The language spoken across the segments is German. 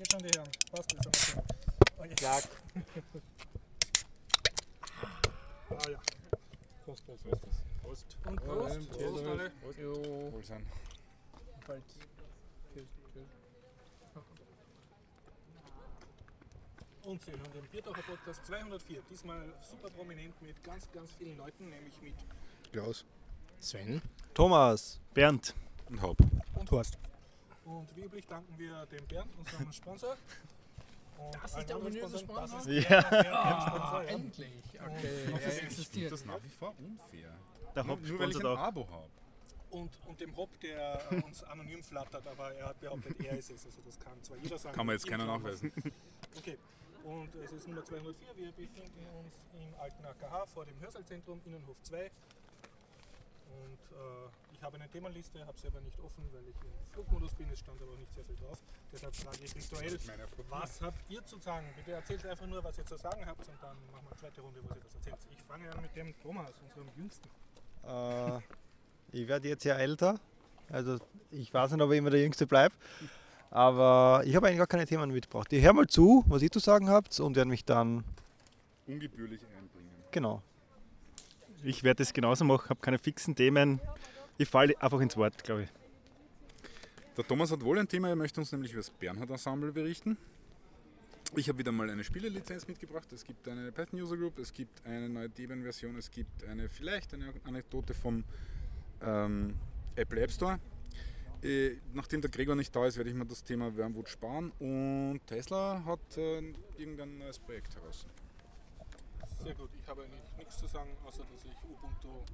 Geht schon die Herren. Passt, jetzt haben wir schon. Okay. Klack. Ah ja. Prost, Prost, Prost. Prost. Und Prost. Prost alle. Jo. Wohlsein. Bald. Tschüss, tschüss. Und Sie hören den Biertaucher Podcast 204. Diesmal super prominent mit ganz, ganz vielen Leuten, nämlich mit Klaus. Sven. Thomas. Bernd. Und Haupt. und Horst. Und wie üblich danken wir dem Bernd, unserem Sponsor. Und Das ist der ominöse Sponsoren. Das Sponsor? ist Ja. der, der, der Ah, Sponsor, ja. endlich. Okay, Und er das existiert. finde das nach wie vor unfair. Der Nur, nur weil ich ein auch. Abo habe. Und, und dem Hopp, der äh, uns anonym flattert, aber er hat behauptet, er ist es. Also das kann zwar jeder sagen. Kann man jetzt keiner nachweisen. Okay. Und es ist Nummer 204. Wir befinden uns im alten AKH vor dem Hörsaalzentrum, Innenhof 2. Und äh, ich habe eine Themenliste, habe sie aber nicht offen, weil ich im Flugmodus bin. Es stand aber auch nicht sehr viel drauf. Deshalb frage ich rituell, was habt ihr zu sagen? Bitte erzählt einfach nur, was ihr zu sagen habt und dann machen wir eine zweite Runde, wo ihr das erzählt. Ich fange an mit dem Thomas, unserem Jüngsten. Äh, ich werde jetzt ja älter. Also ich weiß nicht, ob ich immer der Jüngste bleibe. Aber ich habe eigentlich gar keine Themen mitgebracht. Ich höre mal zu, was ihr zu sagen habt und werde mich dann, Ungebührlich einbringen. genau. Ich werde es genauso machen, habe keine fixen Themen. Ich falle einfach ins Wort, glaube ich. Der Thomas hat wohl ein Thema, er möchte uns nämlich über das Bernhard-Ensemble berichten. Ich habe wieder mal eine Spielelizenz mitgebracht. Es gibt eine Python User Group, es gibt eine neue Debian-Version, es gibt eine vielleicht eine Anekdote vom ähm, Apple App Store. Äh, nachdem der Gregor nicht da ist, werde ich mir das Thema Wormwood sparen. Und Tesla hat äh, irgendein neues Projekt heraus. Sehr gut, ich habe eigentlich nichts zu sagen, außer dass ich Ubuntu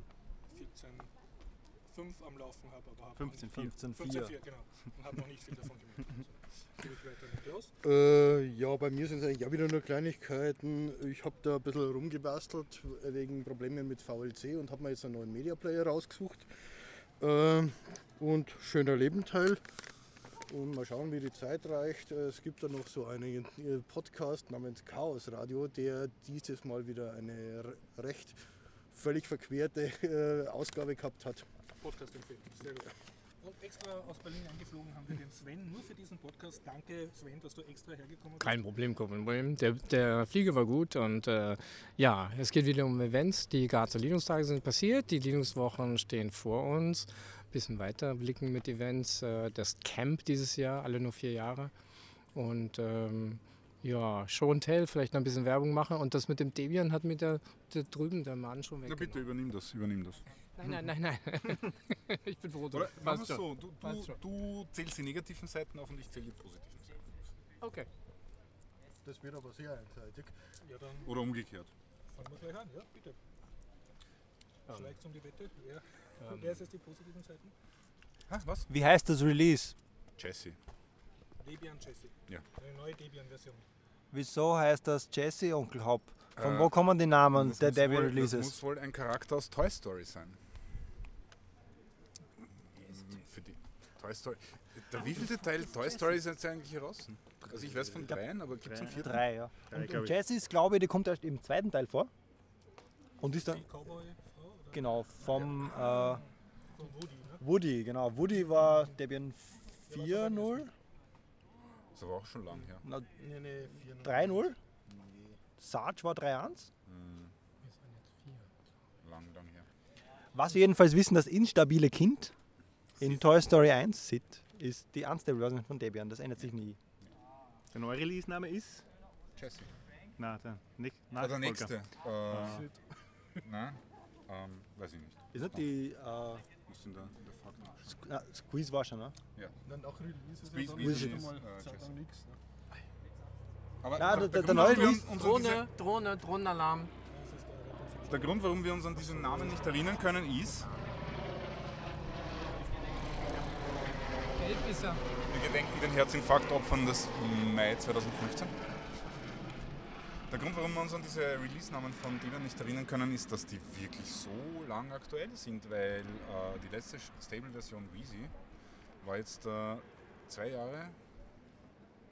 14.5 am Laufen habe, aber habe 15, 15, 15.4, genau. Und habe noch nicht viel davon gemerkt. Also, gebe ich weiter mit Klaus. Äh, ja, bei mir sind es eigentlich auch wieder nur Kleinigkeiten. Ich habe da ein bisschen rumgebastelt wegen Problemen mit VLC und habe mir jetzt einen neuen Media Player rausgesucht. Äh, und schöner Lebenteil. Und mal schauen, wie die Zeit reicht. Äh, Es gibt da noch so einen äh, Podcast namens Chaos Radio, der dieses Mal wieder eine re- recht völlig verquerte äh, Ausgabe gehabt hat. Podcast empfehlen. Sehr gut. Und extra aus Berlin eingeflogen haben wir den Sven nur für diesen Podcast. Danke Sven, dass du extra hergekommen bist. Kein Problem, kein Problem. Der, der Flieger war gut und äh, ja, es geht wieder um Events. Die Grazer Linux-Tage sind passiert, die Linux-Wochen stehen vor uns. Bisschen weiter blicken mit Events. Äh, das Camp dieses Jahr, alle nur vier Jahre. Und ähm, ja, Show and Tell, vielleicht noch ein bisschen Werbung machen. Und das mit dem Debian hat mir der, der drüben der Mann schon Na weggenommen. bitte, übernimm das, übernimm das. Nein, nein, nein, nein. ich bin froh. Oder wir schon. so, du, du, du zählst die negativen Seiten auf und ich zähle die positiven Seiten. Okay. Das wird aber sehr einseitig. Ja, dann Oder umgekehrt. fangen wir gleich an. Ja, bitte. Ähm, Schlägt um die Wette. Wer, ähm, wer ist jetzt die positiven Seiten? Ha, was? Wie heißt das Release? Jesse. Debian Jesse. Ja. Eine neue Debian-Version. Wieso heißt das Jesse Onkel Hop? Von Äh, wo kommen die Namen Das der Debian wohl- Das Releases? muss wohl ein Charakter aus Toy Story sein. Für die Toy Story. Der wievielte Teil Toy Story ist jetzt eigentlich heraus? Also ich weiß von dreien, aber gibt es einen vierten? Drei, ja. Und, und ich. Jesse ist, glaube ich, die kommt erst im zweiten Teil vor. Und ist dann, Die Cowboy-Frau? Genau, vom äh, Woody, ne? Woody, genau. Woody war Debian 4.0, Das ist aber auch schon lang her. na, Nee, nee, 4 3.0, Sarge war 3.1. Hm, lang, lang her. Was wir jedenfalls wissen, das instabile Kind in Toy Story 1 sieht, ist die unstable Version von Debian. Das ändert sich nie. Der neue Release-Name ist? Jesse. Na, der, nicht, Ah, der Nachfolger. nächste. Äh, nein, ähm, weiß ich nicht. Ist nicht die äh, Muss in der, in der Fakt nachschauen. Na, Squeeze war schon, ne? Dann auch Releases Squeeze- dann Squeeze schon ist, mal äh. Ne? Aber Ja, der, der- der Grund, neue Release- Drohne, Drohne, Drohnenalarm. der Grund, warum wir uns an diesen Namen nicht erinnern können, ist, Gelb ist er. Wir gedenken den Herzinfarktopfern des Mai 2015. Der Grund, warum wir uns an diese Release-Namen von Debian nicht erinnern können, ist, dass die wirklich so lang aktuell sind, weil äh, die letzte Stable-Version Wheezy war jetzt äh, zwei Jahre,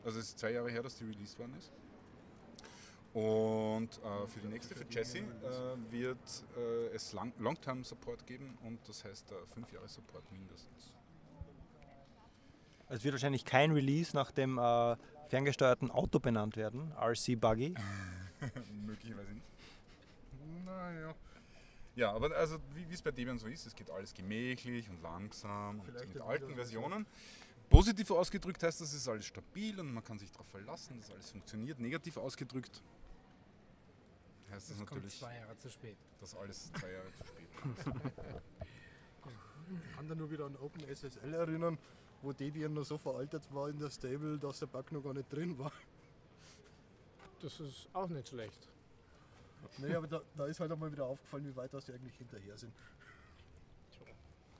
also es ist zwei Jahre her, dass die released worden ist. Und äh, für die nächste, für Jesse, äh, wird äh, es Long-Term-Support geben und das heißt äh, fünf Jahre Support mindestens. Es wird wahrscheinlich kein Release nach dem äh, ferngesteuerten Auto benannt werden, RC Buggy. Möglicherweise nicht. Naja. Ja, aber also wie es bei Debian so ist, es geht alles gemächlich und langsam und mit alten Versionen. Positiv ausgedrückt heißt das, es ist alles stabil und man kann sich darauf verlassen, dass alles funktioniert. Negativ ausgedrückt heißt das, Das kommt natürlich, zwei Jahre zu spät. dass alles zwei Jahre zu spät ist. Ich kann da nur wieder an OpenSSL erinnern, wo Debian noch so veraltet war in der Stable, dass der Bug noch gar nicht drin war. Das ist auch nicht schlecht. Nee, aber da, da ist halt einmal wieder aufgefallen, wie weit das die eigentlich hinterher sind.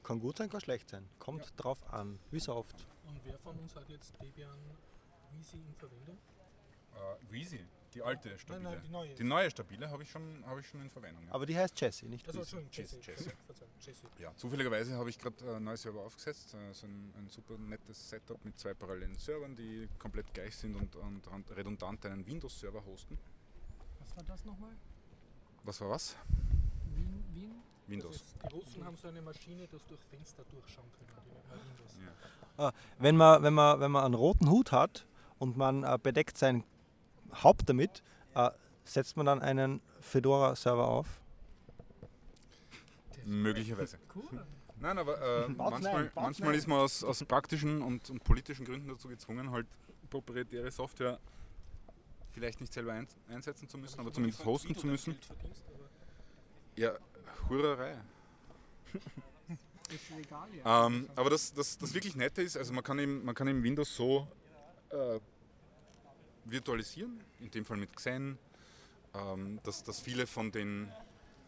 Kann gut sein, kann schlecht sein. Kommt drauf an, wie so oft. Und wer von uns hat jetzt Debian Easy in Verwendung? Äh, Wheezy, die alte stabile. nein, die neue. Die neue stabile habe ich, schon- habe ich schon in Verwendung. Ja. Aber die heißt Jessie, nicht Also, Jesse. Jesse, Jesse. Verzeihung, Jesse. Ja, zufälligerweise habe ich gerade äh, ein neues Server aufgesetzt. Äh, so ein, ein super nettes Setup mit zwei parallelen Servern, die komplett gleich sind und, und redundant einen Windows-Server hosten. Was war das nochmal? Was war was? Wien? Wien? Das Windows. ist, die Russen haben so eine Maschine, das durch Fenster durchschauen können. Die, äh, Windows. Ja. Wenn man, wenn, man, wenn man einen roten Hut hat und man äh, bedeckt sein Haupt damit, äh, setzt man dann einen Fedora-Server auf. Möglicherweise. Cool. Nein, aber äh, manchmal, manchmal ist man aus, aus praktischen und, und politischen Gründen dazu gezwungen, halt proprietäre Software vielleicht nicht selber ein, einsetzen zu müssen, aber zumindest hosten zu müssen. Ja, Hurerei. Ähm, aber das, das, das wirklich Nette ist, also man kann eben, man kann eben Windows so äh, virtualisieren, in dem Fall mit Xen, ähm, dass, dass viele von den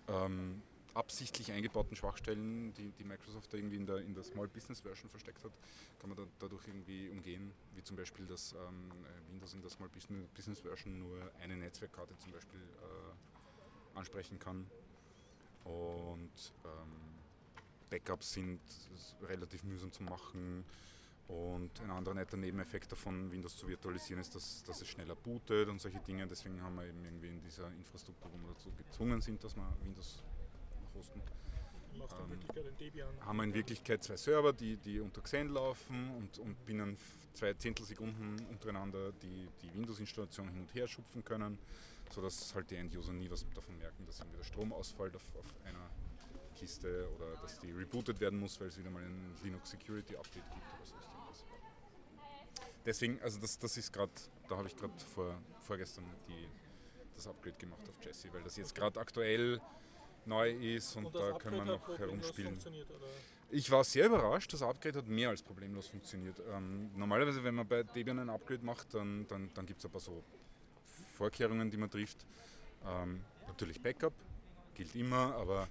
ähm, absichtlich eingebauten Schwachstellen, die, die Microsoft da irgendwie in der, in der Small Business Version versteckt hat, kann man da, dadurch irgendwie umgehen, wie zum Beispiel, dass ähm, äh, Windows in der Small Business, Version nur eine Netzwerkkarte zum Beispiel äh, ansprechen kann. Und ähm, Backups sind relativ mühsam zu machen. Und ein anderer netter Nebeneffekt davon, Windows zu virtualisieren, ist, dass, dass es schneller bootet und solche Dinge. Deswegen haben wir eben irgendwie in dieser Infrastruktur, wo wir dazu gezwungen sind, dass wir Windows hosten, Ähm, haben wir in Wirklichkeit zwei Server, die, die unter Xen laufen und, und binnen zwei Zehntelsekunden untereinander die, die Windows-Installation hin und her schupfen können, sodass halt die End-User nie was davon merken, dass irgendwie der Strom ausfällt auf, auf einer Kiste oder dass die rebootet werden muss, weil es wieder mal ein Linux Security Update gibt oder so. Deswegen, also das, das ist gerade, da habe ich gerade vor, vorgestern die, das Upgrade gemacht auf Jesse, weil das jetzt gerade aktuell neu ist und, Und da können wir noch herumspielen. Ich war sehr überrascht, das Upgrade hat mehr als problemlos funktioniert. Ähm, normalerweise, wenn man bei Debian ein Upgrade macht, dann, dann, dann gibt es ein paar so Vorkehrungen, die man trifft. Ähm, natürlich Backup, gilt immer, aber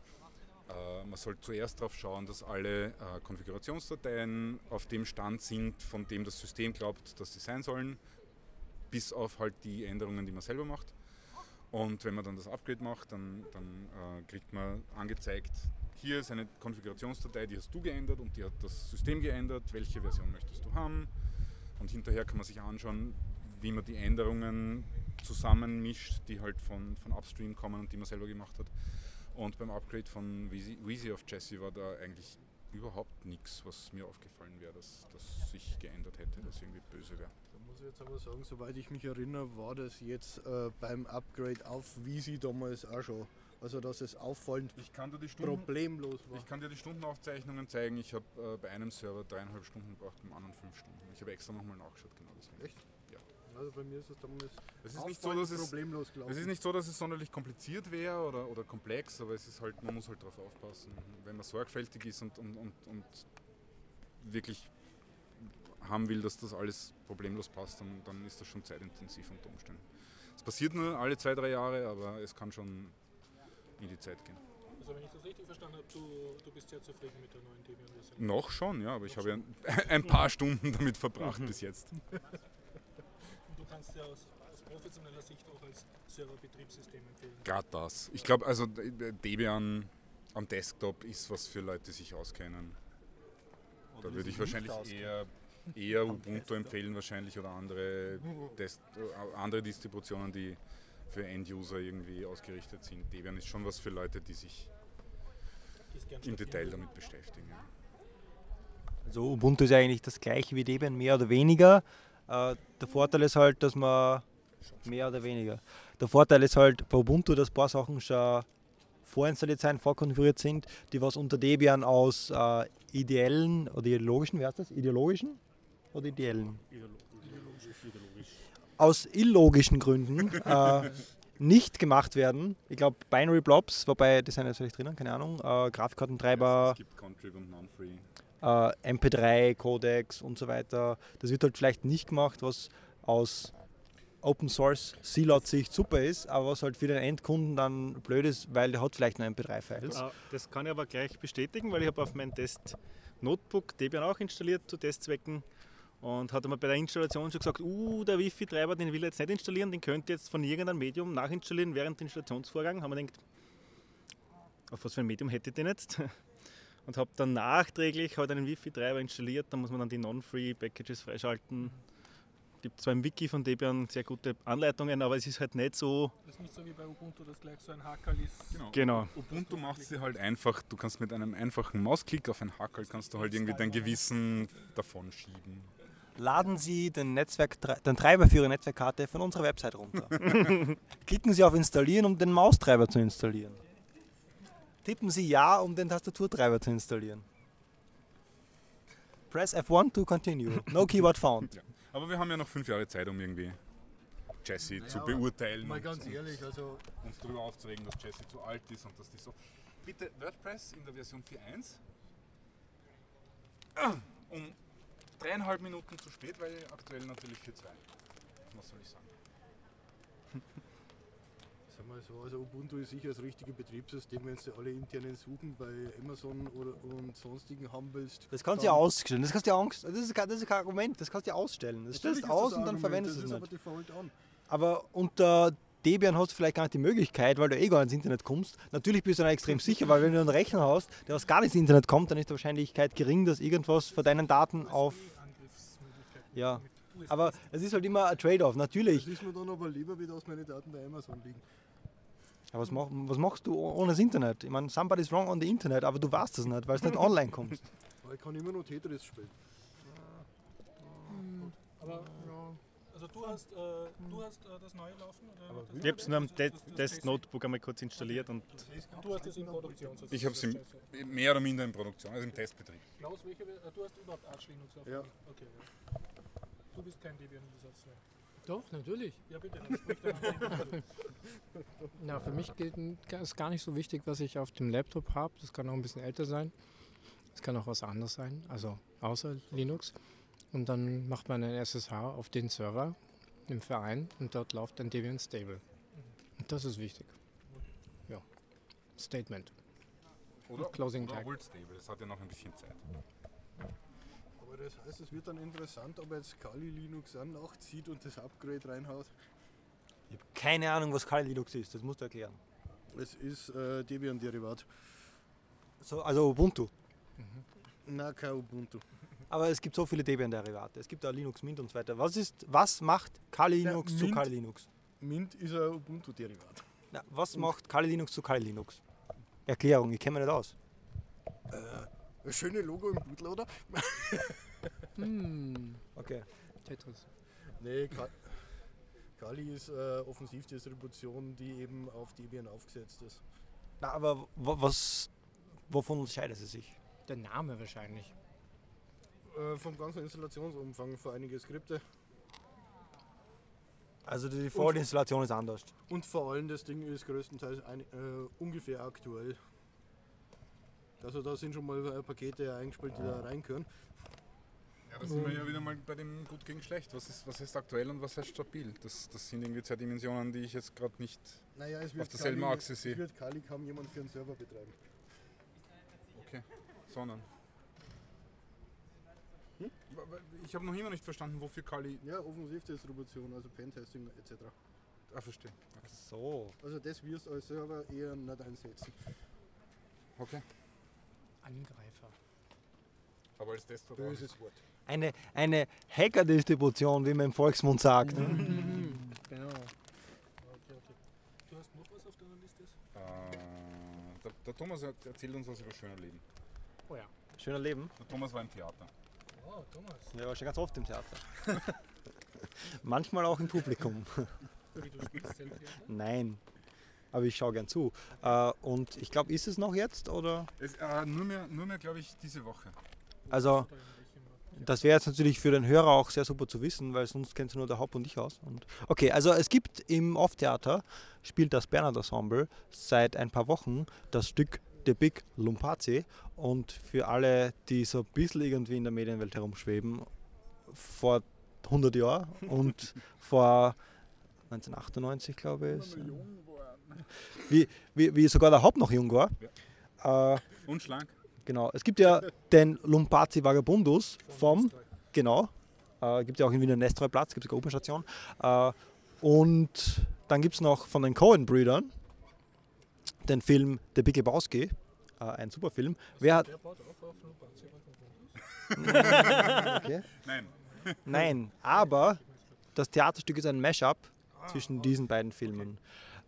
man sollte zuerst darauf schauen, dass alle äh, Konfigurationsdateien auf dem Stand sind, von dem das System glaubt, dass sie sein sollen, bis auf halt die Änderungen, die man selber macht. Und wenn man dann das Upgrade macht, dann, dann äh, kriegt man angezeigt, hier ist eine Konfigurationsdatei, die hast du geändert und die hat das System geändert, welche Version möchtest du haben. Und hinterher kann man sich anschauen, wie man die Änderungen zusammenmischt, die halt von, von Upstream kommen und die man selber gemacht hat. Und beim Upgrade von Wheezy auf Jesse war da eigentlich überhaupt nichts, was mir aufgefallen wäre, dass das sich geändert hätte, dass irgendwie böse wäre. Da muss ich jetzt aber sagen, soweit ich mich erinnere, war das jetzt äh, beim Upgrade auf Visi damals auch schon. Also dass es auffallend Ich kann dir die Stunden, problemlos war. ich kann dir die Stundenaufzeichnungen zeigen. Ich habe äh, bei einem Server dreieinhalb Stunden gebraucht, beim anderen fünf Stunden. Ich habe extra nochmal nachgeschaut, genau deswegen. Echt? Also bei mir ist es damals Es ist nicht so, dass es problemlos gelaufen. Es ist nicht so, dass es sonderlich kompliziert wäre oder, oder komplex, aber es ist halt, man muss halt darauf aufpassen. Wenn man sorgfältig ist und, und, und, und wirklich haben will, dass das alles problemlos passt, dann, dann ist das schon zeitintensiv unter Umständen. Es passiert nur alle zwei, drei Jahre, aber es kann schon in die Zeit gehen. Also wenn ich das richtig verstanden habe, du, du bist sehr zufrieden mit der neuen Debian-Version. Noch schon, ja, aber ich Noch habe ja ein, ein paar Stunden damit verbracht bis jetzt. Und du kannst ja aus, aus professioneller Sicht auch als Serverbetriebssystem empfehlen. Gerade das. Ich glaube, also Debian am Desktop ist was für Leute, die sich auskennen. Da würde ich wahrscheinlich eher, eher Ubuntu empfehlen wahrscheinlich oder andere, Dest äh, andere Distributionen, die für End-User irgendwie ausgerichtet sind. Debian ist schon was für Leute, die sich im. Detail damit beschäftigen. Ja. Also Ubuntu ist eigentlich das gleiche wie Debian, mehr oder weniger. Äh, der Vorteil ist halt, dass man mehr oder weniger. Der Vorteil ist halt bei Ubuntu, dass ein paar Sachen schon vorinstalliert sind, vorkonfiguriert sind, die was unter Debian aus äh, ideellen oder ideologischen, wie heißt das? Ideologischen oder ideellen? Aus illogischen Gründen äh, nicht gemacht werden. Ich glaube Binary Blobs, wobei die sind jetzt vielleicht drinnen, keine Ahnung. Äh, Grafikkartentreiber, Es gibt Contrib und Non-Free. Äh, MP3, Codecs und so weiter. Das wird halt vielleicht nicht gemacht, was aus Open Source C-Lot-Sicht super ist, aber was halt für den Endkunden dann blöd ist, weil der hat vielleicht nur MP3-Files. Äh, Das kann ich aber gleich bestätigen, weil ich habe auf meinem Test-Notebook Debian auch installiert zu Testzwecken und hat mir bei der Installation schon gesagt, uh, der Wi-Fi-Treiber, den will er jetzt nicht installieren, den könnt ihr jetzt von irgendeinem Medium nachinstallieren während dem Installationsvorgang. Haben wir gedacht, auf was für ein Medium hätte ich den jetzt? Und habe dann nachträglich halt einen Wi-Fi-Treiber installiert, da muss man dann die Non-Free-Packages freischalten. Gibt zwar im Wiki von Debian sehr gute Anleitungen, aber es ist halt nicht so Das ist nicht so wie bei Ubuntu, dass gleich so ein Hackerl ist. Genau. Ubuntu macht sie halt einfach, du kannst mit einem einfachen Mausklick auf ein Hackerl kannst du halt irgendwie dein Gewissen davon schieben. Laden Sie den, Netzwerk, den Treiber für Ihre Netzwerkkarte von unserer Website runter. Klicken Sie auf Installieren, um den Maustreiber zu installieren. Tippen Sie Ja, um den Tastaturtreiber zu installieren. Press F1 to continue. No keyword found. Ja. Aber wir haben ja noch fünf Jahre Zeit, um irgendwie Jesse zu aber beurteilen Mal und, ganz und ehrlich, also uns darüber aufzuregen, dass Jesse zu alt ist und dass die so. Bitte WordPress in der Version 4.1 Ah, um dreieinhalb Minuten zu spät, weil aktuell natürlich 4.2. Was soll ich sagen? Mal so, also Ubuntu ist sicher das richtige Betriebssystem, wenn du alle internen Suchen bei Amazon oder und sonstigen haben willst. Das kannst du ja ausstellen. Das kannst du ja Angst. Das ist, kein, das ist kein Argument. Das kannst du ja ausstellen. Das stellst du aus und dann verwendest du es das nicht. aber. Aber unter Debian hast du vielleicht gar nicht die Möglichkeit, weil du eh gar ins Internet kommst. Natürlich bist du dann extrem sicher, weil wenn du einen Rechner hast, der was gar nicht ins Internet kommt, dann ist die Wahrscheinlichkeit gering, dass irgendwas von deinen Daten auf. Angriffsmöglichkeiten. Ja. Aber es ist halt immer ein Trade-off, Das natürlich. ist mir dann aber lieber, wie dass meine Daten bei Amazon liegen. Aber was, mach, was machst du ohne das Internet? Ich meine, somebody's wrong on the Internet, aber du weißt das nicht, weil es nicht online kommst. Ich kann immer noch Tetris spielen. Aber also du hast, äh, du hast äh, das neue laufen? Oder Ich habe es nur am Test-Notebook einmal kurz installiert und Du hast es in Produktion. sozusagen. Ich habe Scheiße. mehr oder minder in Produktion, also im Testbetrieb. Klaus, welche, äh, du hast überhaupt Arch Linux auf Ja. Okay, ja. Du bist kein Debian-User. Doch, natürlich. Ja, bitte, dann dann. Na, für mich gilt ein- ist gar nicht so wichtig, was ich auf dem Laptop habe. Das kann auch ein bisschen älter sein. Es kann auch was anderes sein, also außer Linux. Und dann macht man einen SSH auf den Server im Verein und dort läuft ein Debian Stable. Und das ist wichtig. Ja. Statement. Oder, Closing oder Tag. Old Stable, das hat ja noch ein bisschen Zeit. Aber das heißt, es wird dann interessant, ob er jetzt Kali Linux an nachzieht und das Upgrade reinhaut. Ich habe keine Ahnung, was Kali Linux ist, das musst du erklären. Es ist äh, Debian-Derivat. So, also Ubuntu. Na, kein Ubuntu. Aber es gibt so viele Debian-Derivate. Es gibt auch Linux Mint und so weiter. Was, ist, was macht Kali Ja, Linux zu Mint- Kali Linux? Mint ist ein Ubuntu-Derivat. Was macht Kali Linux zu Kali Linux? Erklärung, ich kenne mich nicht aus. Ein schönes Logo im Bootloader. Hm, Okay. Tetris. Nee, Ka Kali ist äh, Offensivdistribution, die eben auf Debian aufgesetzt ist. Na, aber wa- was, wovon unterscheidet sie sich? Der Name wahrscheinlich. Äh, vom ganzen Installationsumfang für einige Skripte. Also die Vorinstallation ist anders. Und vor allem das Ding ist größtenteils ein, äh, ungefähr aktuell. Also da sind schon mal Pakete eingespielt, die da reingehören. Ja, da sind wir ja wieder mal bei dem Gut gegen Schlecht. Was ist, was heißt aktuell und was heißt stabil? Das, das sind irgendwie zwei Dimensionen, die ich jetzt gerade nicht. Naja, es Auf derselben Kali- Achse sehe. Es wird Kali kaum jemand für einen Server betreiben. Okay. Sondern. Ich habe noch immer nicht verstanden, wofür Kali. Ja, Offensivdistribution, also Pentesting etc. Ah, verstehe. Okay. So. Also das wirst du als Server eher nicht einsetzen. okay. Angreifer. Aber als Desktop. Böses Wort. Eine, eine Hacker-Distribution, wie man im Volksmund sagt. Ne? Genau. Okay, okay. Du hast noch was auf deiner Liste? Äh, der, der Thomas er- erzählt uns was über schöner Leben. Oh ja. Schöner Leben. Der Thomas war im Theater. Oh, Thomas. Ja, war schon ganz oft im Theater. Manchmal auch im Publikum. Wie du spielst selber. Nein. Aber ich schaue gern zu. Äh, und ich glaube, ist es noch jetzt? Oder? Es, äh, nur mehr, nur mehr glaube ich, diese Woche. Also, das wäre jetzt natürlich für den Hörer auch sehr super zu wissen, weil sonst kennt nur der Haupt und ich aus. Und okay, also es gibt im Off-Theater, spielt das Bernhard Ensemble seit ein paar Wochen das Stück The Big Lumpazi. Und für alle, die so ein bisschen irgendwie in der Medienwelt herumschweben, vor 100 Jahren und vor 1998, glaube ich, wie, wie, wie sogar der Haupt noch jung war. Äh, Und schlank. Genau, es gibt ja den Lumpazi Vagabundus vom, genau, äh, gibt ja auch in Wiener Nestreuplatz, gibt es eine U-Bahn-Station. Äh, und dann gibt es noch von den Cohen-Brüdern den Film The Big Lebowski, äh, ein super Film. Wer hat, Der baut auf auf Lupanzi Vagabundus. okay. Nein. Nein, aber das Theaterstück ist ein Mashup zwischen diesen beiden Filmen.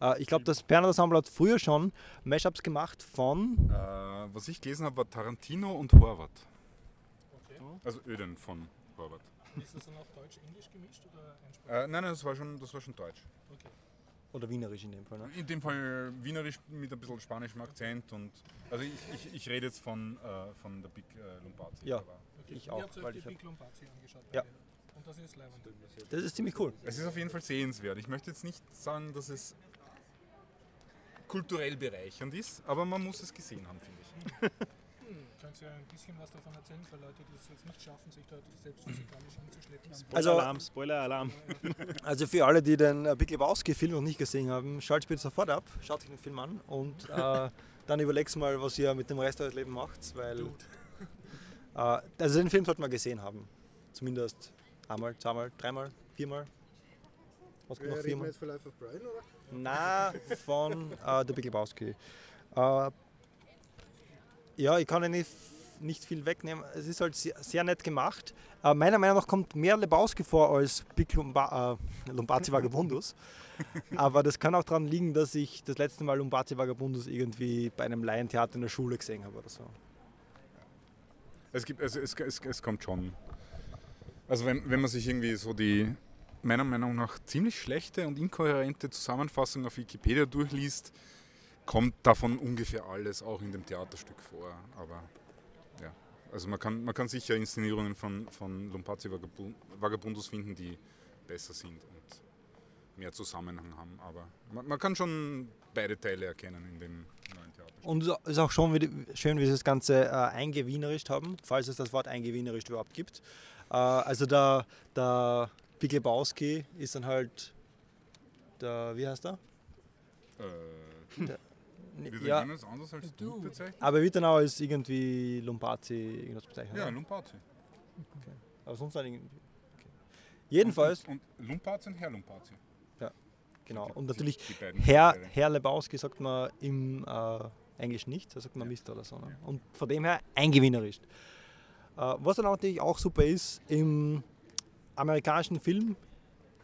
Äh, ich glaube, das Bernhard Ensemble hat früher schon Mashups gemacht von, Äh, was ich gelesen habe, war Tarantino und Horvath. Okay. Also Öden von Horvath. Ist das dann auf Deutsch-Englisch gemischt oder einsprachig? Äh, nein, nein, das war schon, das war schon Deutsch. Okay. oder Wienerisch in dem Fall. Ne? In dem Fall Wienerisch mit ein bisschen spanischem Akzent und also ich, ich, ich rede jetzt von, äh, von der Big äh, Lumpazi. Ja. okay. Ich Ihr auch, habt euch weil die ich Big Lumpazi angeschaut. Ja. beide. Und das ist leibend. Das ist ziemlich cool. Es ist auf jeden Fall sehenswert. Ich möchte jetzt nicht sagen, dass es kulturell bereichernd ist, aber man muss es gesehen haben, finde ich. Hm, könnt ihr ein bisschen was davon erzählen für Leute, die es jetzt nicht schaffen, sich da selbst physikalisch anzuschleppen? Also- Spoiler-Alarm, Spoiler-Alarm. Also für alle, die den äh, Big Lebowski-Film noch nicht gesehen haben, schaut bitte sofort ab, schaut euch den Film an und äh, dann überlegt mal, was ihr mit dem Rest eures Lebens macht, weil äh, also den Film sollte man gesehen haben. Zumindest einmal, zweimal, dreimal, viermal. Was kommt Ja, noch reden wir viermal? jetzt für Life of Brian, oder? Na, von äh, The Big Lebowski. Äh, ja, ich kann ja nicht, nicht viel wegnehmen. Es ist halt sehr, sehr nett gemacht. Äh, meiner Meinung nach kommt mehr Lebowski vor als Big Lumba, äh, Lumbazi Vagabundus. Aber das kann auch daran liegen, dass ich das letzte Mal Lumbazi Vagabundus irgendwie bei einem Laientheater in der Schule gesehen habe oder so. Es, gibt, also es, es, es kommt schon. Also wenn, wenn man sich irgendwie so die meiner Meinung nach ziemlich schlechte und inkohärente Zusammenfassung auf Wikipedia durchliest, kommt davon ungefähr alles auch in dem Theaterstück vor. Aber ja, also man kann, man kann sicher Inszenierungen von, von Vagabun- Vagabundus finden, die besser sind und mehr Zusammenhang haben. Aber man, man kann schon beide Teile erkennen in dem neuen Theaterstück. Und es ist auch schon wieder schön, wie sie das Ganze äh, eingewienerischt haben, falls es das Wort eingewienerischt überhaupt gibt. Äh, also der, der Big Lebowski ist dann halt der, wie heißt er? Äh, N- wird Ja, ja. jemand anders als du bezeichnet? aber wird dann auch als irgendwie Lumpazi irgendwas bezeichnet. Ja, oder? Lumpazi. aber sonst dann irgendwie. Okay. Jedenfalls, Und, und Lumpazi und Herr Lumpazi. genau. Und natürlich Herr. Herr Lebowski sagt man im äh, Englisch nicht, da sagt man Mister oder so. Ne? Und von dem her eingewienerisch. Äh, was dann natürlich auch super ist, im amerikanischen Film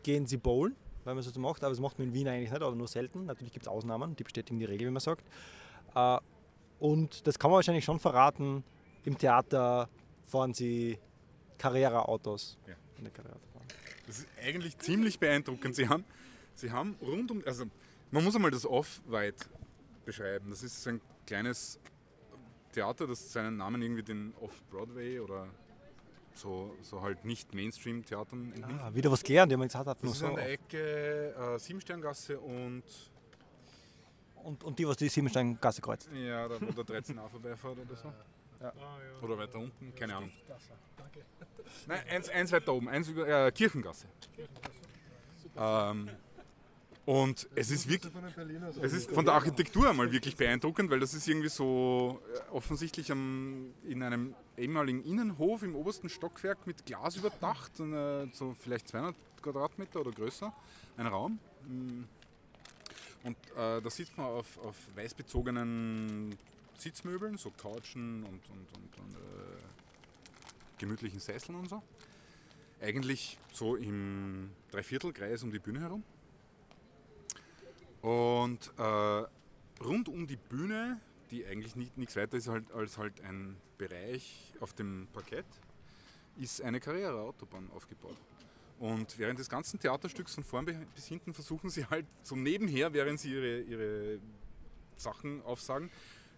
gehen sie bowlen, weil man es so macht, aber das macht man in Wien eigentlich nicht, oder nur selten. Natürlich gibt es Ausnahmen, die bestätigen die Regel, wie man sagt. Äh, und das kann man wahrscheinlich schon verraten, im Theater fahren sie Carrera-Autos. Ja. Das ist eigentlich ziemlich beeindruckend. Sie haben, sie haben rund um, also man muss einmal das Off-White beschreiben. Das ist so ein kleines Theater, das seinen Namen irgendwie den Off-Broadway oder so, so halt nicht Mainstream-Theatern entnimmt. Ah, wieder was gelernt, die haben gesagt, hat Das ist so. an der Ecke äh, Siebensterngasse und Und, und die, was die Siebensteingasse kreuzt. ja, da wo der 13a vorbeifährt oder so. Ah, ja. Oder weiter unten, keine Ahnung. Nein, eins, eins weiter oben, eins über äh, Kirchengasse. Ähm, und es ist wirklich. Es ist von der Architektur einmal wirklich beeindruckend, weil das ist irgendwie so äh, offensichtlich am, in einem ehemaligen Innenhof im obersten Stockwerk mit Glas überdacht, äh, so vielleicht 200 Quadratmeter oder größer, ein Raum. Mm. Und äh, da sitzt man auf, auf weiß bezogenen Sitzmöbeln, so Couchen und, und, und, und äh, gemütlichen Sesseln und so. Eigentlich so im Dreiviertelkreis um die Bühne herum. Und äh, rund um die Bühne, die eigentlich nicht, nichts weiter ist halt, als halt ein Bereich auf dem Parkett, ist eine Carrera-Autobahn aufgebaut. Und während des ganzen Theaterstücks von vorn bis hinten versuchen sie halt so nebenher, während sie ihre, ihre Sachen aufsagen,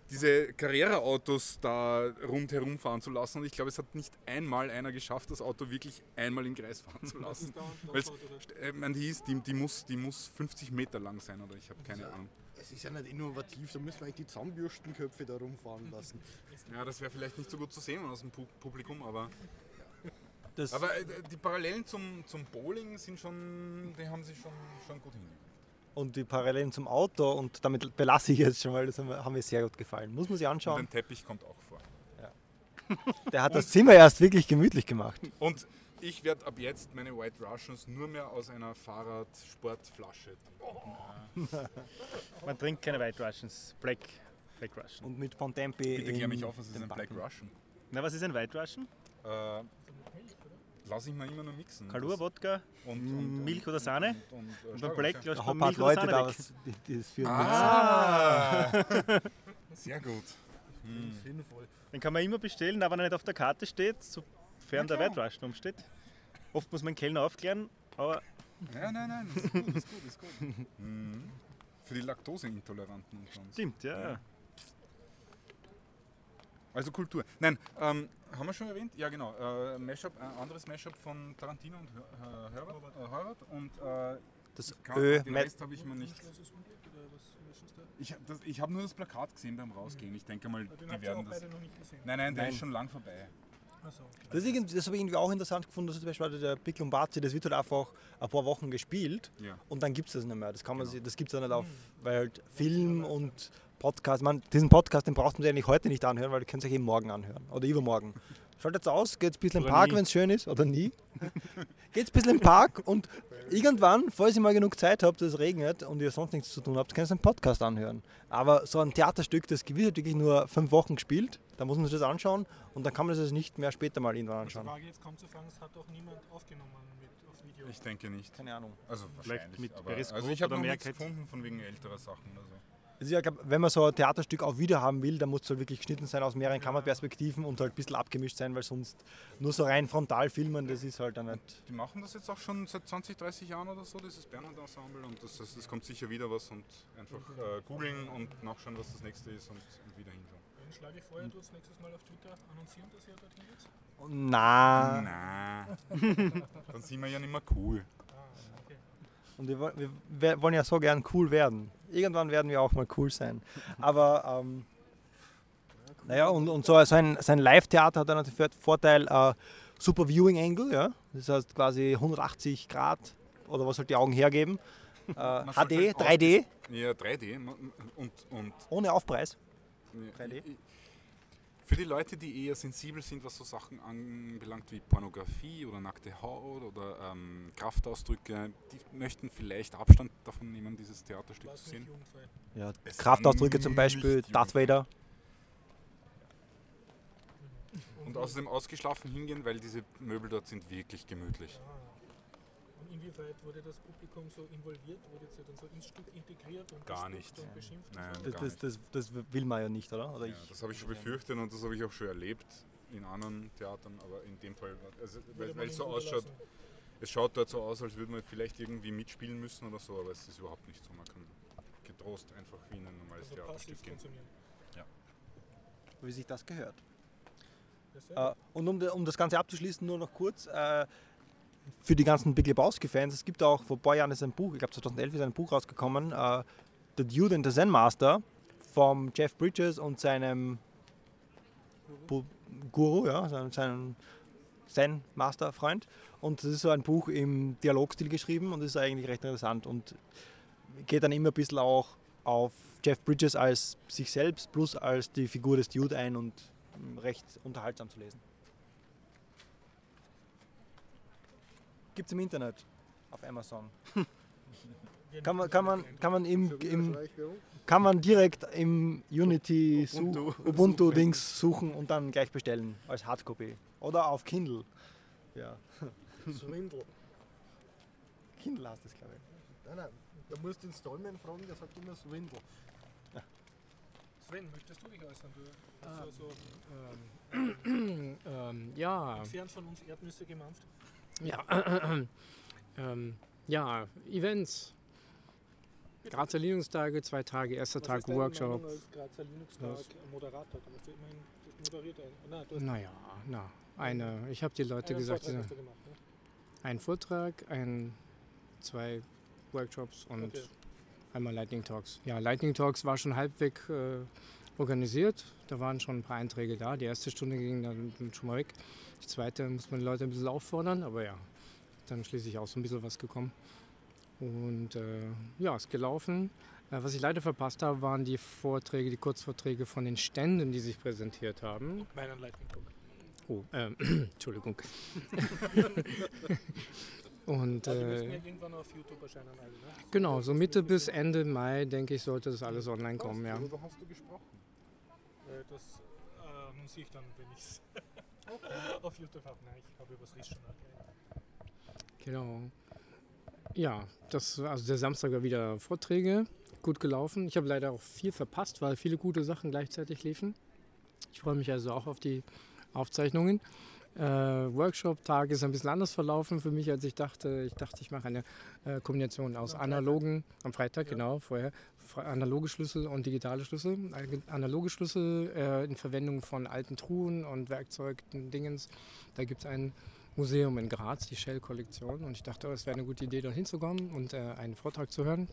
diese Carrera-Autos da rundherum fahren zu lassen. Und ich glaube, es hat nicht einmal einer geschafft, das Auto wirklich einmal im Kreis fahren zu lassen. Weil's, äh, man, die, ist, die, die, muss, die muss 50 Meter lang sein oder ich habe keine Ahnung. Es ist ja nicht innovativ, da müssen wir eigentlich die Zahnbürstenköpfe da rumfahren lassen. Ja, das wäre vielleicht nicht so gut zu sehen aus dem Pu- Publikum, aber, Das, aber äh, die Parallelen zum, zum Bowling sind schon, die haben sich schon, schon gut hingekriegt. Und die Parallelen zum Auto und damit belasse ich jetzt schon, weil das haben mir, sehr gut gefallen. Muss man sich Und anschauen. ein Teppich kommt auch vor. Der hat das Zimmer erst wirklich gemütlich gemacht. Und ich werde ab jetzt meine White Russians nur mehr aus einer Fahrradsportflasche trinken. Man trinkt keine White Russians, Black, Black Russian. Und mit Bontempi Bitte klär mich auf, was ist ein Black. Russian? Na, was ist ein White Russian? Äh, lass ich mal immer nur mixen. Kalur, Wodka, und, und, und, Milch oder Sahne? Und, und, Und beim. Black lässt man Milch oder Leute Sahne da, weg. was, die, die das führen Ah! Sehr gut. Sinnvoll. Den kann man immer bestellen, aber wenn er nicht auf der Karte steht, sofern der White Russian umsteht. Oft muss man den Kellner aufklären, aber Ja, nein, nein, ist gut, ist gut, ist gut. Mhm. Für die Laktoseintoleranten stimmt, ja. Also Kultur. Nein, ähm, haben wir schon erwähnt? Ja, genau. Äh, Mashup, ein anderes Mashup von Tarantino und äh, Herbert, äh. Und äh, Das kann- Ö, den Rest habe ich mir nicht. Ich, das- ich habe nur das Plakat gesehen beim Rausgehen. Ich denke mal, Den die werden das. beide noch nicht gesehen. Nein, nein, der Nein. ist schon lang vorbei. Das, das habe ich irgendwie auch interessant gefunden, dass zum Beispiel der Big Lombardi, das wird halt einfach ein paar Wochen gespielt Ja. und dann gibt es das nicht mehr. Das, kann man Genau. sich- das gibt es ja nicht auf, weil halt Film und Podcast, man, diesen Podcast, den braucht man sich eigentlich heute nicht anhören, weil ihr könnt es euch eben morgen anhören oder übermorgen. Schaltet aus, geht ein bisschen im Oder Park, wenn es schön ist, oder nie. geht ein bisschen im Park und irgendwann, falls ihr mal genug Zeit habt, dass es regnet und ihr sonst nichts zu tun habt, könnt ihr einen Podcast anhören. Aber so ein Theaterstück, das wird halt wirklich nur fünf Wochen gespielt, da muss man sich das anschauen und dann kann man sich das nicht mehr später mal irgendwann Die anschauen. Frage jetzt kommt zu fragen, es hat auch niemand aufgenommen mit auf Video. Ich denke nicht. Keine Ahnung. Also Vielleicht wahrscheinlich. mit aber, also ich habe oder noch nichts gefunden von wegen älterer Sachen. Also. Also ich glaub, wenn man so ein Theaterstück auf Video haben will, dann muss es halt wirklich geschnitten sein aus mehreren Kameraperspektiven und halt ein bisschen abgemischt sein, weil sonst nur so rein frontal filmen, das ist halt dann nicht. Die machen das jetzt auch schon seit 20, 30 Jahren oder so, dieses Bernhard Ensemble. Und das, heißt, es kommt sicher wieder was und einfach äh, googeln und nachschauen, was das nächste ist und, und wieder hinschauen. Dann schlage ich vor, ihr tut es nächstes Mal auf Twitter annoncieren, dass ihr dorthin geht. Na. Na, dann sind wir ja nicht mehr cool. Und wir, wollen- wir, wir wollen ja so gern cool werden. Irgendwann werden wir auch mal cool sein. Aber ähm, naja, und, und so, so ein, so ein Live-Theater hat dann natürlich den Vorteil, äh, super Viewing Angle, ja. Das heißt quasi 180 Grad oder was halt die Augen hergeben. Äh, HD, sollte 3D, Ja, 3D und, und ohne Aufpreis. Ja, 3D? Für die Leute, die eher sensibel sind, was so Sachen anbelangt wie Pornografie oder nackte Haut oder ähm, Kraftausdrücke, die möchten vielleicht Abstand davon nehmen, dieses Theaterstück zu sehen. Ja, Es Kraftausdrücke zum Beispiel, Darth. Vader. Und außerdem ausgeschlafen hingehen, weil diese Möbel dort sind wirklich gemütlich. Inwieweit wurde das Publikum so involviert? Wurde es ja dann so ins Stück integriert und Gar nicht. und beschimpft? Nein. und so? Das, das, das, das will man ja nicht, oder? oder Ja, das habe ich schon befürchtet und das habe ich auch schon erlebt in anderen Theatern, aber in dem Fall, also, weil, weil es so ausschaut, lassen? es schaut dort so aus, als würde man vielleicht irgendwie mitspielen müssen oder so, aber es ist überhaupt nicht so. Man kann getrost einfach wie in ein normales Also passiv Theaterstück gehen. konsumieren. wie sich das gehört. Ja, sehr Äh, und um, um das Ganze abzuschließen, nur noch kurz, äh, für die ganzen Big Lebowski-Fans, es gibt auch vor ein paar Jahren ist ein Buch, ich glaube 2011 ist ein Buch rausgekommen, äh, The Dude and the Zen Master vom Jeff Bridges und seinem Bu Guru, ja, seinem, seinem Zen-Master-Freund. Und das ist so ein Buch im Dialogstil geschrieben und ist eigentlich recht interessant und geht dann immer ein bisschen auch auf Jeff Bridges als sich selbst plus als die Figur des Dude ein und mm, recht unterhaltsam zu lesen. Gibt es im Internet, auf Amazon. Kann man, kann man, kann man, im, im, kann man direkt im Unity Ubuntu. Ubuntu, Ubuntu Dings suchen und dann gleich bestellen als Hardcopy. Oder auf Kindle. Ja, Swindle. Kindle hast du es, glaube ich. Nein, nein, da musst du den Stallman fragen, der sagt immer Swindle. Sven, möchtest du dich äußern? Du hast ja so Ähm, ähm, ja, entfernt von uns Erdnüsse gemampft. Ja, ähm, ja, Events. Grazer Linux-Tage, zwei Tage, erster Was Tag Workshop. Grazer Linux-Tag? Moderator? Du hast ja immerhin moderiert. Na, du Naja, na, eine. Ich habe die Leute gesagt, Vortrag ne? ein Vortrag, ein, zwei Workshops und Okay. einmal Lightning Talks. Ja, Lightning Talks war schon halbweg äh, organisiert. Da waren schon ein paar Einträge da. Die erste Stunde ging dann schon mal weg. Die zweite muss man die Leute ein bisschen auffordern, aber ja, dann schließlich auch so ein bisschen was gekommen. Und äh, ja, ist gelaufen. Äh, was ich leider verpasst habe, waren die Vorträge, die Kurzvorträge von den Ständen, die sich präsentiert haben. Meinen Lightning Talk. Oh, ähm, Entschuldigung. Und die müssen ja äh, irgendwann auf YouTube erscheinen alle, ne? genau, so Mitte bis Ende Mai, denke ich, sollte das alles online kommen, ja. Worüber hast du gesprochen? Äh, Das ähm, sehe ich dann, wenn ich es auf YouTube habe. Nein, ich habe über das RIS schon erklärt. Genau. Ja, das, also der Samstag war wieder Vorträge, gut gelaufen. Ich habe leider auch viel verpasst, weil viele gute Sachen gleichzeitig liefen. Ich freue mich also auch auf die Aufzeichnungen. Äh, Workshop-Tag ist ein bisschen anders verlaufen für mich, als ich dachte. Ich dachte, ich mache eine äh, Kombination aus analogen, am Freitag, Ja. genau, vorher, analoge Schlüssel und digitale Schlüssel. Analoge Schlüssel äh, in Verwendung von alten Truhen und Werkzeugen, Dingens. Da gibt es ein Museum in Graz, die Shell-Kollektion. Und ich dachte, oh, es wäre eine gute Idee, da hinzukommen und äh, einen Vortrag zu hören.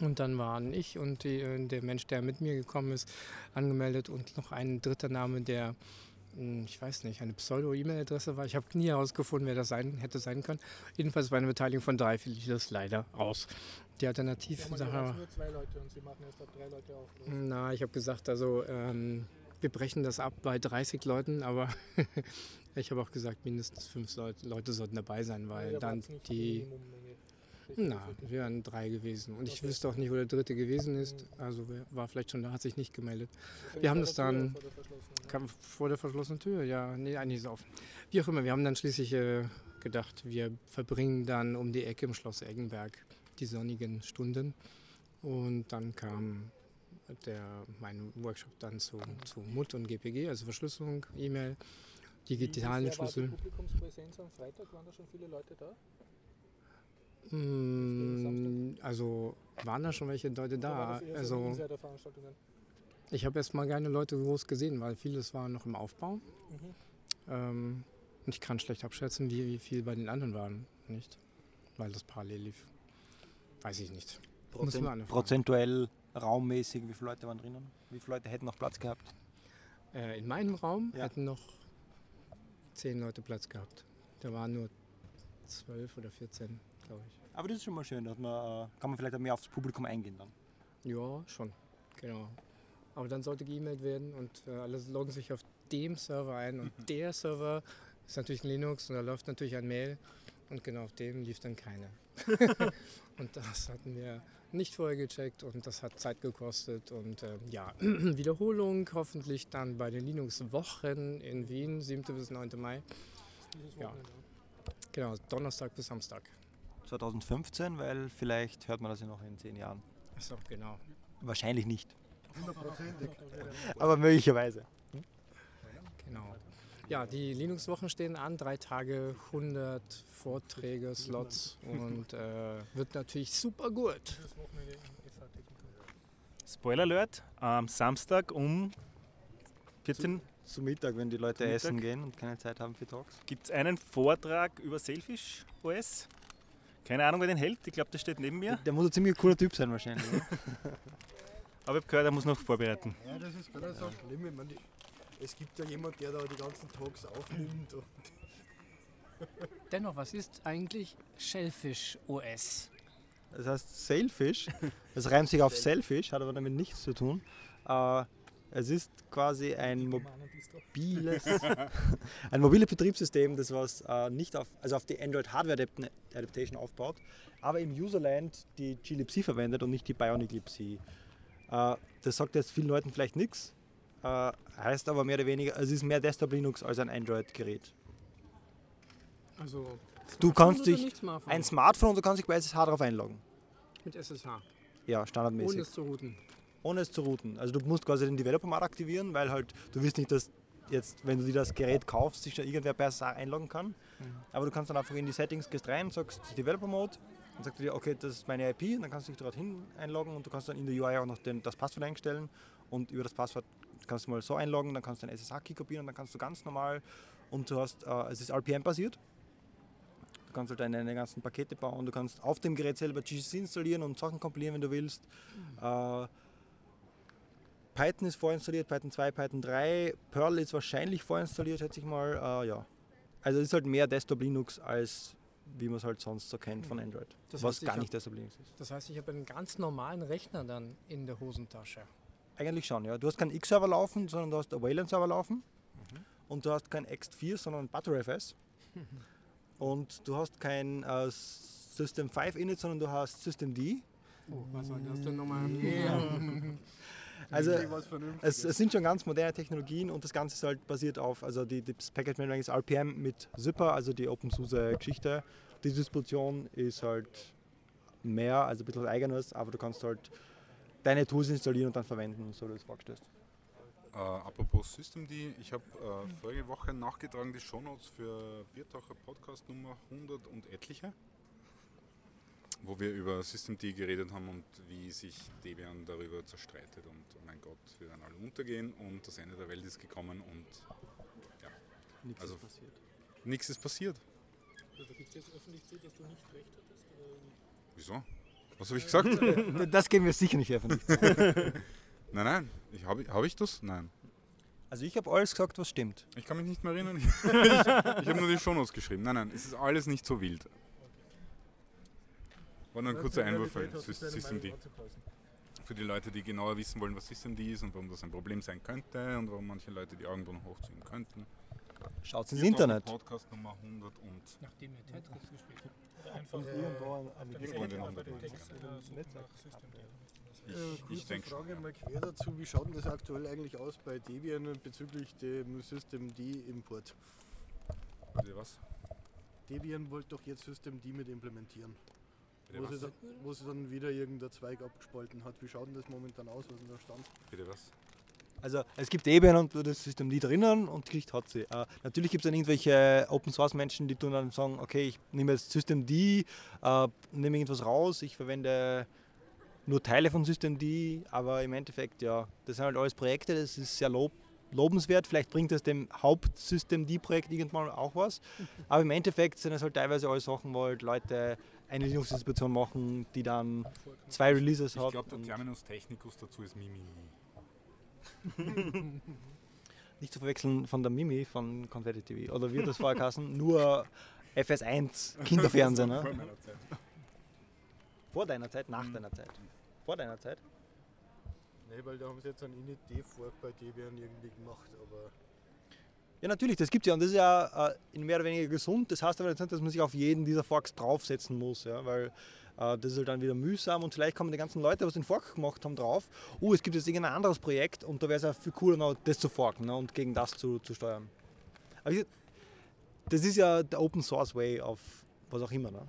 Und dann waren ich und die, äh, der Mensch, der mit mir gekommen ist, angemeldet und noch ein dritter Name, der, ich weiß nicht, eine Pseudo-E-Mail-Adresse war. Ich habe nie herausgefunden, wer das sein, hätte sein können. Jedenfalls bei einer Beteiligung von drei fiel ich das leider aus. Die Ja, Alternativsache. man nur zwei Leute und sie machen erst ab drei Leute auf. ne? Na, ich habe gesagt, also ähm, wir brechen das ab bei 30 Leuten, aber ich habe auch gesagt, mindestens fünf Leute, Leute sollten dabei sein, weil Ja, dann die. Na, wir wären drei gewesen. Und ich wüsste auch nicht, wo der dritte gewesen ist. Also wer war vielleicht schon da, hat sich nicht gemeldet. Wir haben das dann- vor der verschlossenen, ne? Kam vor der verschlossenen Tür, ja. Nee, eigentlich ist es offen. Wie auch immer, wir haben dann schließlich äh, gedacht, wir verbringen dann um die Ecke im Schloss Eggenberg die sonnigen Stunden. Und dann kam der, mein Workshop dann zu, zu MUT und GPG, also Verschlüsselung, E-Mail, digitalen wie sehr war die Schlüssel. Publikumspräsenz am Freitag? Waren da schon viele Leute da? Mm, Also waren da schon welche Leute da? Also? Ich habe erst mal keine Leute groß gesehen, weil vieles war noch im Aufbau. Mhm. Ähm, und ich kann schlecht abschätzen, wie, wie viel bei den anderen waren, nicht? Weil das parallel lief. Weiß ich nicht. Prozent, prozentuell, raummäßig, wie viele Leute waren drinnen? Wie viele Leute hätten noch Platz gehabt? Äh, in meinem Raum Ja. hätten noch zehn Leute Platz gehabt. Da waren nur zwölf oder 14, glaube ich. Aber das ist schon mal schön, dass man, äh, kann man vielleicht auch mehr aufs Publikum eingehen dann. Ja, schon. Genau. Aber dann sollte geemailt werden und äh, alle loggen sich auf dem Server ein und der Server ist natürlich ein Linux und da läuft natürlich ein Mail und genau auf dem lief dann keiner. und das hatten wir nicht vorher gecheckt und das hat Zeit gekostet und ähm, ja, Wiederholung hoffentlich dann bei den Linux-Wochen in Wien, 7. bis 9. Mai. Ja. Genau, Donnerstag bis Samstag. 2015, weil vielleicht hört man das ja noch in zehn Jahren. Achso, genau. Wahrscheinlich nicht, Hundertprozentig. aber möglicherweise. Genau. Ja, die Linux-Wochen stehen an, drei Tage, 100 Vorträge, Slots und äh, wird natürlich super gut. Spoiler Alert, am Samstag um 14 Zu Mittag, wenn die Leute Zu Mittag. essen gehen und keine Zeit haben für Talks. gibt es einen Vortrag über Selfish OS. Keine Ahnung, wer den hält. Ich glaube, der steht neben mir. Der muss ein ziemlich cooler Typ sein wahrscheinlich. Aber ich habe gehört, er muss noch vorbereiten. Ja, das ist gerade so schlimm. Ich meine, es gibt ja jemand, der da die ganzen Talks aufnimmt. Und Dennoch, was ist eigentlich Shellfish OS? Das heißt Sailfish. Das reimt sich auf Selfish, hat aber damit nichts zu tun. Äh, es ist quasi ein mobiles, ein mobiles Betriebssystem, das was äh, nicht auf, also auf die Android Hardware Adapt- Adaptation aufbaut, aber im Userland die glibc verwendet und nicht die Bionic das sagt jetzt vielen Leuten vielleicht nichts, äh, heißt aber mehr oder weniger, es ist mehr Desktop Linux als ein Android-Gerät. Also, Du kannst dich Smartphone? ein Smartphone und du kannst dich bei SSH drauf einloggen. mit SSH, Ja, standardmäßig. ohne es zu routen. ohne es zu routen. Also du musst quasi den Developer-Mode aktivieren, weil halt du willst nicht, dass jetzt, wenn du dir das Gerät kaufst, sich schon irgendwer besser einloggen kann. Aber du kannst dann einfach in die Settings gehst rein, sagst Developer Mode und sagst dir, okay, das ist meine IP, und dann kannst du dich dorthin einloggen und du kannst dann in der UI auch noch den, das Passwort einstellen und über das Passwort kannst du mal so einloggen, dann kannst du einen SSH-Key kopieren und dann kannst du ganz normal und du hast, äh, es ist RPM-basiert. Du kannst halt deine, ganzen Pakete bauen, du kannst auf dem Gerät selber GCC installieren und Sachen kompilieren, wenn du willst. Äh, Python ist vorinstalliert, Python 2, Python 3, Perl ist wahrscheinlich vorinstalliert, schätze ich mal. Äh, ja. Also es ist halt mehr Desktop Linux als wie man es halt sonst so kennt von Android. Das was heißt, gar hab- nicht Desktop Linux ist. Das heißt, ich habe einen ganz normalen Rechner dann in der Hosentasche. Eigentlich schon, ja. Du hast keinen X-Server laufen, sondern du hast einen Wayland-Server laufen. Und du hast kein X4, sondern ButterFS. und du hast kein äh, System 5 Init, sondern du hast System D. Oh, was soll das denn nochmal? Also es, es sind schon ganz moderne Technologien und das Ganze ist halt basiert auf, also die, das Package Management ist RPM mit Zipper, also die OpenSUSE-Geschichte. Die Distribution ist halt mehr, also ein bisschen eigenes, aber du kannst halt deine Tools installieren und dann verwenden, so wie du es vorgestellt hast. Äh, apropos Systemd, ich habe äh, vorige Woche nachgetragen die Shownotes für Biertaucher Podcast Nummer 100 und etliche, wo wir über Systemd geredet haben und wie sich Debian darüber zerstreitet und oh mein Gott, wir werden alle untergehen und das Ende der Welt ist gekommen und Nichts Also- ist passiert. nichts ist passiert. Also, da gibt es jetzt öffentlich zu, dass du nicht recht hattest. Oder? Wieso? Was habe ich gesagt? Das geben wir sicher nicht öffentlich. nein, nein. Ich, habe hab ich das? Nein. Also ich habe alles gesagt, was stimmt. Ich kann mich nicht mehr erinnern. Ich, ich habe nur die Shownotes geschrieben. Nein, nein, es ist alles nicht so wild. War nur ein kurzer Einwurf für Systemd. Für die Leute, die genauer wissen wollen, was Systemd ist und warum das ein Problem sein könnte und warum manche Leute die Augenbrauen hochziehen könnten. Schaut ins Internet. Podcast Nummer 100 und Nachdem ihr Tetris gespielt habt. Oder einfach Und äh, irgendwo Irgendwo in Seite den bei den 190ern. Text oder suchen nach System ich, ich Kurze denke schon. Frage mal quer dazu, wie schaut denn das aktuell eigentlich aus bei Debian bezüglich dem System D-Import? Bitte was? Debian wollte doch jetzt System D mit implementieren. Bitte Wo sie, was? dann, wo sie dann wieder irgendein Zweig abgespalten hat. Wie schaut denn das momentan aus? Was denn da Stand? Bitte was? Also es gibt Debian und das System D drinnen und die Geschichte hat sie. Äh, natürlich gibt es dann irgendwelche Open Source Menschen, die tun dann sagen, okay, ich nehme jetzt System D, äh, nehme irgendwas raus, ich verwende nur Teile von System D, aber im Endeffekt, ja, das sind halt alles Projekte, das ist sehr lob, lobenswert. Vielleicht bringt das dem Hauptsystem D-Projekt irgendwann auch was. Aber im Endeffekt sind es halt teilweise alles Sachen, wo halt Leute eine Linux-Distribution machen, die dann zwei Releases Ich hat. glaube, der Terminus technicus dazu ist Mimi. Nicht zu verwechseln von der Mimi von Confetti TV. Oder wie das vorher geheißen, nur FS1 Kinderfernsehen. Vor ne? meiner Zeit. Vor deiner Zeit, nach deiner Zeit. Vor deiner Zeit. Nee, weil da haben sie jetzt einen Init-D-Fork bei Debian irgendwie gemacht, aber Ja, natürlich, das gibt es ja. Und das ist ja äh, in mehr oder weniger gesund. Das heißt aber jetzt nicht, dass man sich auf jeden dieser Forks draufsetzen muss. Ja? Weil äh, das ist halt dann wieder mühsam und vielleicht kommen die ganzen Leute, was den Fork gemacht haben, drauf. Oh, es gibt jetzt irgendein anderes Projekt und da wäre es ja viel cooler, noch das zu forken ne? und gegen das zu, zu steuern. Aber ich, das ist ja der Open Source Way auf was auch immer. Ne?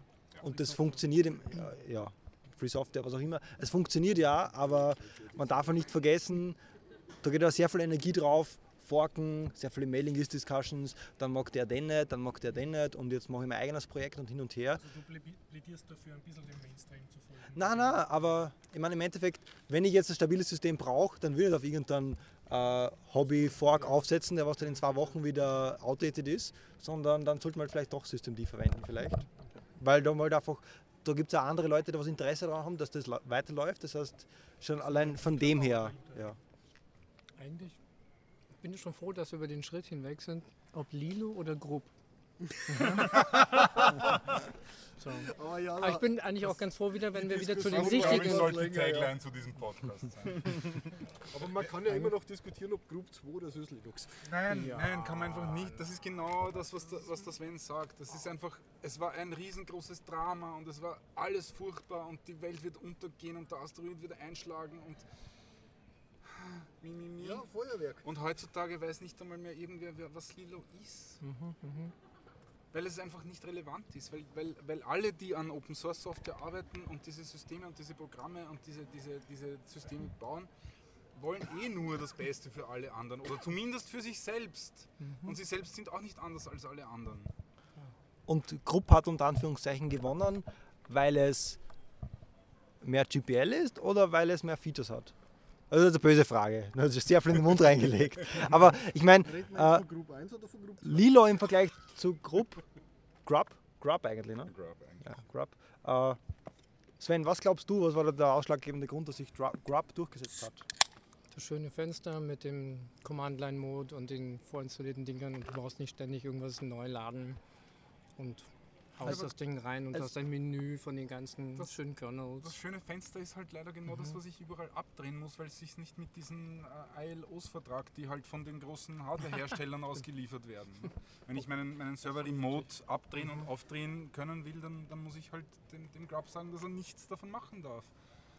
Und das funktioniert im, ja, ja, Free Software, was auch immer. Es funktioniert ja, aber man darf ja nicht vergessen, da geht ja sehr viel Energie drauf. Forken, sehr viele Mailing List Discussions, dann mag der den nicht, dann mag der den nicht und jetzt mache ich mein eigenes Projekt und hin und her. Also du plädi- plädierst dafür, ein bisschen dem Mainstream zu folgen. Nein, nein, aber ich meine im Endeffekt, wenn ich jetzt ein stabiles System brauche, dann will ich auf irgendein äh, Hobby-Fork aufsetzen, der was dann in zwei Wochen wieder outdated ist, sondern dann sollte man halt vielleicht doch Systemd verwenden vielleicht. Weil da halt einfach, da gibt es auch andere Leute, die was Interesse daran haben, dass das weiterläuft. Das heißt, schon allein von dem her, ja. Eigentlich bin ich schon froh, dass wir über den Schritt hinweg sind, ob Lilo oder Grub. so. Aber ja, Aber ich bin eigentlich auch ganz froh wieder, wenn wir wieder zu den glaub ich, richtigen... soll- länger, ja. zu diesem Podcast sein. aber man kann ja immer noch diskutieren, ob Group 2 oder SysLinux. Linux. Nein, nein, kann man einfach nicht. Das ist genau das, was, da, was das Sven sagt. Das ist einfach, es war ein riesengroßes Drama und es war alles furchtbar und die Welt wird untergehen und der Asteroid wird einschlagen und mi, mi, mi. Ja, Feuerwerk. Und heutzutage weiß nicht einmal mehr irgendwer, wer, was Lilo ist. Weil es einfach nicht relevant ist. Weil, weil, weil alle, die an Open Source Software arbeiten und diese Systeme und diese Programme und diese, diese, diese Systeme bauen, wollen eh nur das Beste für alle anderen oder zumindest für sich selbst. Mhm. Und sie selbst sind auch nicht anders als alle anderen. Und Grupp hat unter Anführungszeichen gewonnen, weil es mehr GPL ist oder weil es mehr Features hat? Also das ist eine böse Frage. Du hast sehr viel in den Mund reingelegt. Aber ich meine, äh, jetzt von Group 1 oder von Group 2? Lilo im Vergleich zu Grupp, Grub, Grub eigentlich, ne? Grub eigentlich. Ja, Grub. Äh, Sven, was glaubst du, was war da der ausschlaggebende Grund, dass sich Grub durchgesetzt hat? Das schöne Fenster mit dem Command-Line-Mode und den vorinstallierten Dingern und du brauchst nicht ständig irgendwas neu laden und haust das Ding rein und hast ein Menü von den ganzen Das- schönen Kernels. Das schöne Fenster ist halt leider genau das, was ich überall abdrehen muss, weil es sich nicht mit diesen äh, ILOs vertragt, die halt von den großen Hardware-Herstellern ausgeliefert werden. Wenn ich meinen, meinen Server remote abdrehen und aufdrehen können will, dann, dann muss ich halt dem, dem Grub sagen, dass er nichts davon machen darf.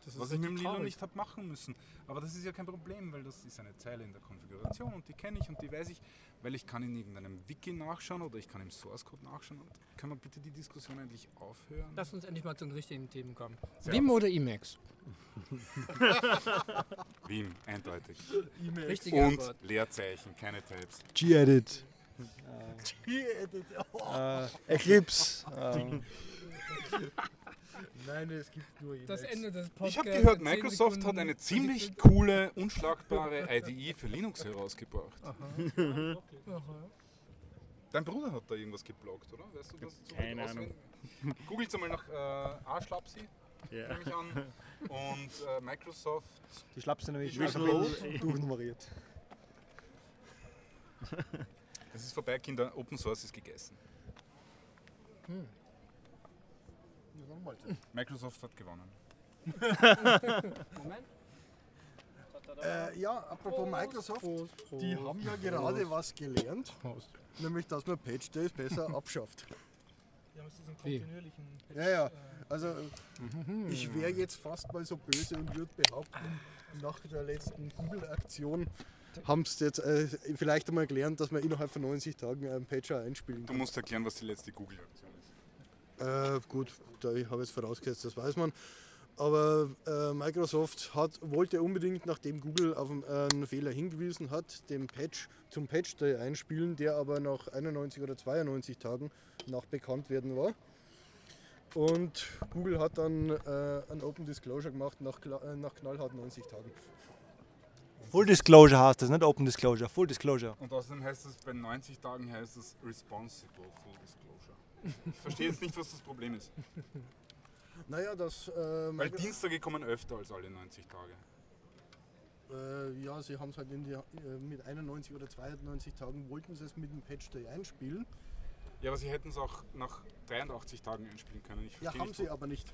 Das Was ich mit dem Lilo nicht habe machen müssen. Aber das ist ja kein Problem, weil das ist eine Zeile in der Konfiguration und die kenne ich und die weiß ich, weil ich kann in irgendeinem Wiki nachschauen oder ich kann im Source Code nachschauen. Und können wir bitte die Diskussion endlich aufhören? Lass uns endlich mal zu den richtigen Themen kommen. Sehr Vim oder Emacs? Wien, eindeutig. Richtige Und Antwort. Leerzeichen, keine Tabs. G-Edit. äh, Eclipse. ähm, Nein, es gibt nur Emacs. Das Ende des Podcasts. Ich habe gehört, Microsoft hat eine ziemlich coole, unschlagbare IDE für Linux herausgebracht. Aha. Dein Bruder hat da irgendwas geblockt, oder? Weißt du das? so Keine auswendig? Googelt mal nach äh, Arschlapsi, Ja. nehme ich an. Und äh, Microsoft. die Schlappst du nämlich alphabetisch durchnummeriert. Es ist vorbei, Kinder. Open Source ist gegessen. Microsoft hat gewonnen. Moment. Äh, ja, apropos Microsoft, die haben ja gerade was gelernt, nämlich dass man Patch Days besser abschafft. Haben jetzt diesen Wie? kontinuierlichen Ja, ja. Also ich wäre jetzt fast mal so böse und würde behaupten, nach der letzten Google-Aktion haben sie jetzt äh, vielleicht einmal gelernt, dass man innerhalb von 90 Tagen einen Patcher einspielen Du kann. musst erklären, was die letzte Google-Aktion ist. Äh, gut, da ich habe jetzt vorausgesetzt, das weiß man. Aber äh, Microsoft hat, wollte unbedingt, nachdem Google auf einen, äh, einen Fehler hingewiesen hat, den Patch zum Patch Day einspielen, der aber nach 91 oder 92 Tagen nach bekannt werden war. Und Google hat dann äh, ein Open Disclosure gemacht nach, äh, nach knallhart 90 Tagen. Full Disclosure heißt das, nicht Open Disclosure. Full Disclosure. Und außerdem heißt es, bei 90 Tagen heißt es Responsible Full Disclosure. Ich verstehe jetzt nicht, was das Problem ist. Naja, das. Äh, Weil Dienstage kommen öfter als alle 90 Tage. Äh, ja, sie haben es halt die, äh, mit 91 oder 92 Tagen wollten sie es mit dem Patch Day einspielen. Ja, aber sie hätten es auch nach 83 Tagen einspielen können. Ja, haben nicht, sie aber nicht.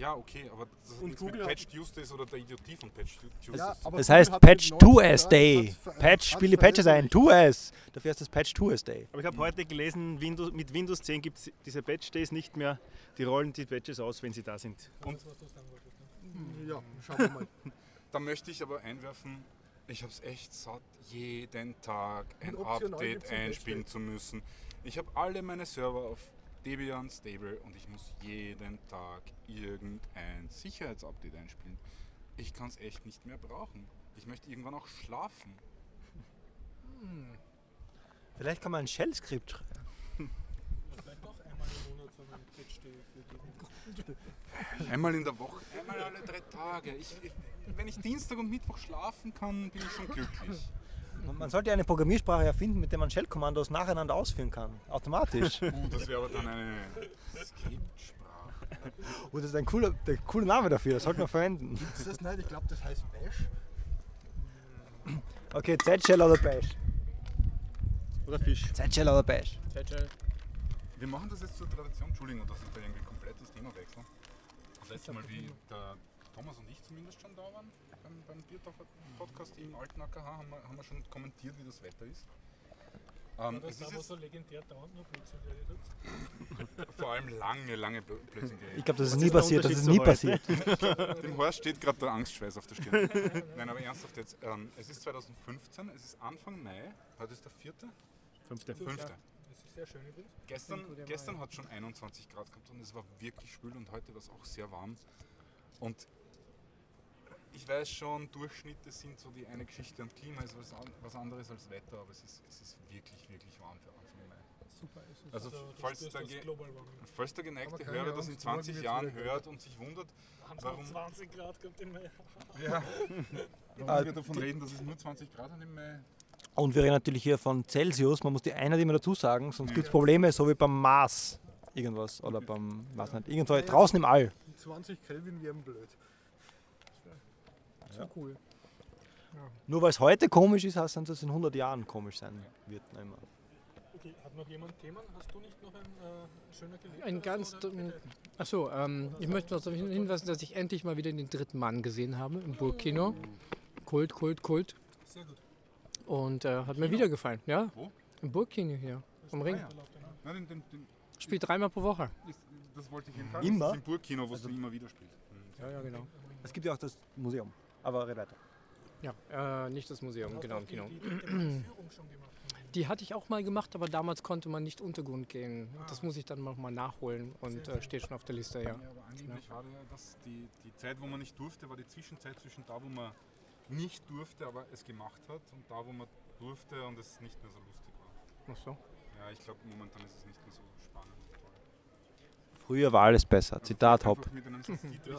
Ja, okay, aber das hat Und nichts Google mit hat- Patch Tuesdays oder der Idiotie von Patch Tuesdays. Ja, aber Das heißt hat Patch mit 90 2S Tagen- Day. hat Patch, hat spiel die Patches ein. veröffentlicht. 2S. Dafür ist das Patch 2S Day. Aber ich habe heute gelesen, Windows, mit Windows 10 gibt es diese Patch Days nicht mehr. Die rollen die Patches aus, wenn sie da sind. Und was du sagen wolltest. Ne? Ja, schauen wir mal. Da möchte ich aber einwerfen, ich habe es echt satt, jeden Tag ein Update einspielen zu müssen. Ich habe alle meine Server auf Debian Stable und ich muss jeden Tag irgendein Sicherheitsupdate einspielen. Ich kann es echt nicht mehr brauchen. Ich möchte irgendwann auch schlafen. Vielleicht kann man ein Shell-Skript schreiben. Vielleicht auch einmal im Monat so einen Patch Day für die. Einmal in der Woche, einmal alle drei Tage. Ich, ich, wenn ich Dienstag und Mittwoch schlafen kann, bin ich schon glücklich. Man- Man sollte eine Programmiersprache erfinden, mit der man Shell-Kommandos nacheinander ausführen kann. Automatisch. Uh, das wäre aber dann eine Skriptsprache. Oh, das ist ein cooler, der coole Name dafür, das sollte man verwenden. Ist das nicht? Ich glaube, das heißt Bash. Okay, Z-Shell oder Bash? Oder Fisch. Z-Shell oder Bash? Wir machen das jetzt zur Tradition. Entschuldigung, dass ich da irgendwie komplett das Thema wechsle. Das letzte Mal, wie der Thomas und ich zumindest schon da waren, beim, Biertaucher-Podcast im alten AKH, haben wir, haben wir schon kommentiert, wie das Wetter ist. Ähm, Das es da, ist jetzt so legendär dauernd nur Blödsinn geredet vor allem lange, lange Blö- Blödsinn Ich geredet. glaube, das ist Was nie ist passiert. Das ist nie passiert. Dem Horst steht gerade der Angstschweiß auf der Stirn. Nein, aber ernsthaft jetzt. Ähm, es ist 2015, es ist Anfang Mai, heute ist der vierte? Fünfte. Fünfte. Das ist sehr schön übrigens. Gestern, gestern hat schon 21 Grad gehabt und es war wirklich schwül und heute war es auch sehr warm. Und ich weiß schon, Durchschnitte sind so die eine Geschichte und Klima ist was, an- was anderes als Wetter, aber es ist, es ist wirklich, wirklich warm für Anfang Mai. Super ist es. Also, du falls Warming. Falls der geneigte Hörer das in Angst, morgen 20 wird's Jahren hört und sich wundert, Haben Warum- es 20 Grad gehabt im Mai. ja, warum wir davon reden, dass es nur 20 Grad haben im Mai, Und wir reden natürlich hier von Celsius. Man muss die Einheit immer dazu sagen, sonst Ja. gibt es Probleme, so wie beim Mars. Irgendwas. Oder beim, weiß nicht, irgendwo draußen im All. 20 Kelvin wären blöd. So cool. Nur weil es heute komisch ist, heißt das, dass es in 100 Jahren komisch sein wird. Immer. Okay, hat noch jemand Themen? Hast du nicht noch ein äh, schöner Gelegenheit? Ein ganz. Achso, ähm, ich möchte noch darauf hinweisen, dass ich endlich mal wieder den dritten Mann gesehen habe im Burgkino. Kult, Kult, Kult. Sehr gut. Und äh, hat mir wieder gefallen, ja? Wo? Im Burgkino hier, am Ring. Ah, ja. Spielt dreimal pro Woche. ist, das wollte ich jedenfalls. Immer? Das ist im Burgkino, wo Also- du immer wieder spielst. Ja, ja, genau. Es gibt ja auch das Museum. Aber weiter. Ja, äh, nicht das Museum, genau, im Kino. Die, die gemacht. Die hatte ich auch mal gemacht, aber damals konnte man nicht Untergrund gehen. Das muss ich dann noch mal nachholen und äh, steht schon auf der Liste, ja. Ja, aber angeblich war ja das, die, die Zeit, wo man nicht durfte, war die Zwischenzeit zwischen da, wo man nicht durfte, aber es gemacht hat, und da, wo man durfte und es nicht mehr so lustig war. Ach so. Ja, ich glaube, momentan ist es nicht mehr so. Früher war alles besser. Also Zitat Haupt.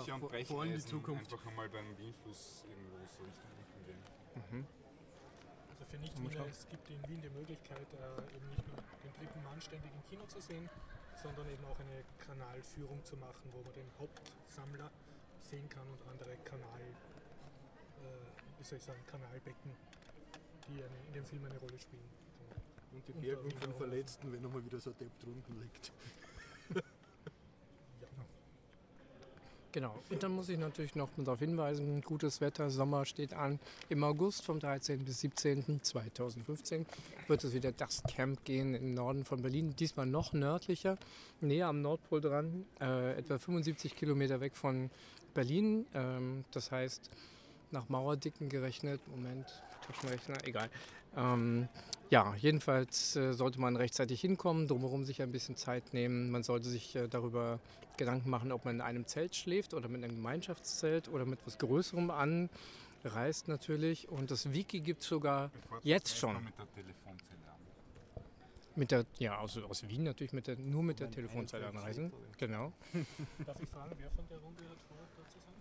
Ja, vor- die Zukunft. einfach einmal beim Wienfluss irgendwo so Richtung unten gehen. Mhm. Also für Nicht-Wiener, es gibt in Wien die Möglichkeit, äh, eben nicht nur den dritten Mann ständig im Kino zu sehen, sondern eben auch eine Kanalführung zu machen, wo man den Hauptsammler sehen kann und andere Kanal, äh, wie soll ich sagen, Kanalbecken, die eine, in dem Film eine Rolle spielen. Und die Bergung von Verletzten, wenn einmal wieder so ein Depp drunten liegt. Genau. Und dann muss ich natürlich noch darauf hinweisen, gutes Wetter, Sommer steht an. Im August vom 13. bis 17. 2015 wird es wieder das Camp gehen im Norden von Berlin. Diesmal noch nördlicher, näher am Nordpol dran, äh, etwa 75 Kilometer weg von Berlin. Ähm, das heißt, nach Mauerdicken gerechnet, Moment, Taschenrechner, egal. Ähm, ja, jedenfalls äh, sollte man rechtzeitig hinkommen, drumherum sich ein bisschen Zeit nehmen. Man sollte sich äh, darüber Gedanken machen, ob man in einem Zelt schläft oder mit einem Gemeinschaftszelt oder mit etwas Größerem anreist natürlich. Und das Wiki gibt es sogar Bevor Jetzt schon. mit der Telefonzelle an. mit der, ja, aus, aus Wien natürlich mit der, nur mit der Telefonzelle anreisen. Genau. Darf ich fragen, wer von der Runde hat vor, da zu sein?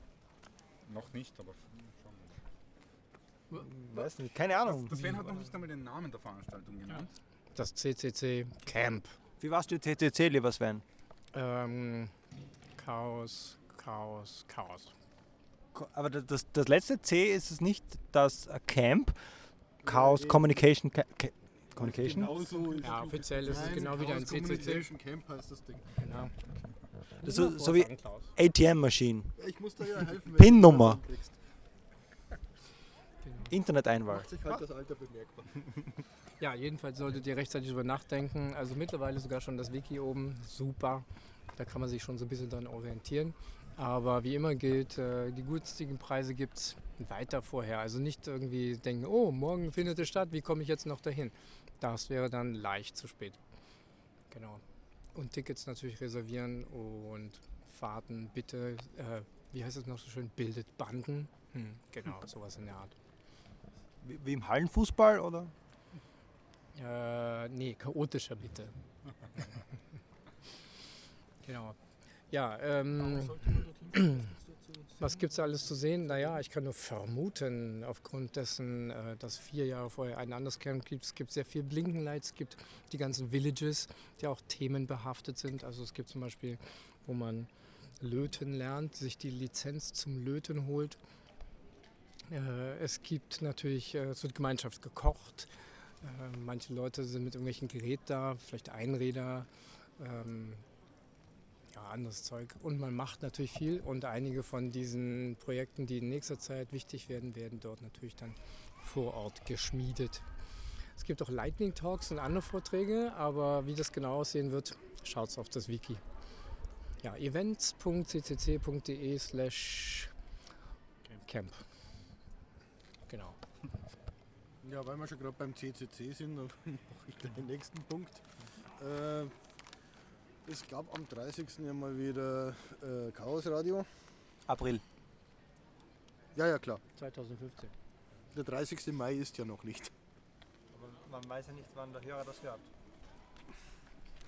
Noch nicht, aber Weiß nicht, keine Ahnung. Das Sven hat noch nicht einmal den Namen der Veranstaltung genannt. Das CCC Camp. Wie warst du CCC, lieber Sven? Ähm, Chaos, Chaos, Chaos. Aber das, das, das letzte C ist es nicht das äh, Camp, Chaos. Communication. Ca Ca Communication? Genau so ist Ja, offiziell ist es Nein, genau wie ein CCC. Communication Camp heißt das Ding. Genau. Das ist so, so wie ATM-Maschine. Ja, Ich muss da ja helfen. wenn PIN-Nummer. du das hinkriegst. Internet-Einwahl. Macht sich halt das Alter bemerkbar. Ja, jedenfalls solltet ihr rechtzeitig drüber nachdenken. Also mittlerweile sogar schon das Wiki oben. Super. Da kann man sich schon so ein bisschen dran orientieren. Aber wie immer gilt, äh, die günstigen Preise gibt es weiter vorher. Also nicht irgendwie denken, oh, morgen findet es statt, wie komme ich jetzt noch dahin? Das wäre dann leicht zu spät. Genau. Und Tickets natürlich reservieren und Fahrten bitte, äh, wie heißt es noch so schön, bildet Banden. Hm, genau, sowas in der Art. Wie, wie im Hallenfußball oder? Äh, nee, chaotischer bitte. genau. Ja, ähm? Was gibt es alles zu sehen? Naja, ich kann nur vermuten, aufgrund dessen, äh, dass vier Jahre vorher ein anderes Camp gibt. Es gibt sehr viel Blinkenlights, es gibt die ganzen Villages, die auch themenbehaftet sind. Also es gibt zum Beispiel, wo man Löten lernt, sich die Lizenz zum Löten holt. Äh, es gibt natürlich, äh, es wird Gemeinschaft gekocht. Äh, manche Leute sind mit irgendwelchen Geräten da, vielleicht Einräder, ähm, ja, anderes Zeug. Und man macht natürlich viel und einige von diesen Projekten, die in nächster Zeit wichtig werden, werden dort natürlich dann vor Ort geschmiedet. Es gibt auch Lightning Talks und andere Vorträge, aber wie das genau aussehen wird, schaut auf das Wiki. Ja, events.ccc.de slash camp. Genau. Ja, weil wir schon gerade beim CCC sind, dann mache ich gleich den nächsten Punkt. Äh, es gab am 30. ja mal wieder äh, Chaos Radio. April. Ja, ja, klar. 2015. Der 30. Mai ist ja noch nicht. Aber man weiß ja nicht, wann der Hörer das hört.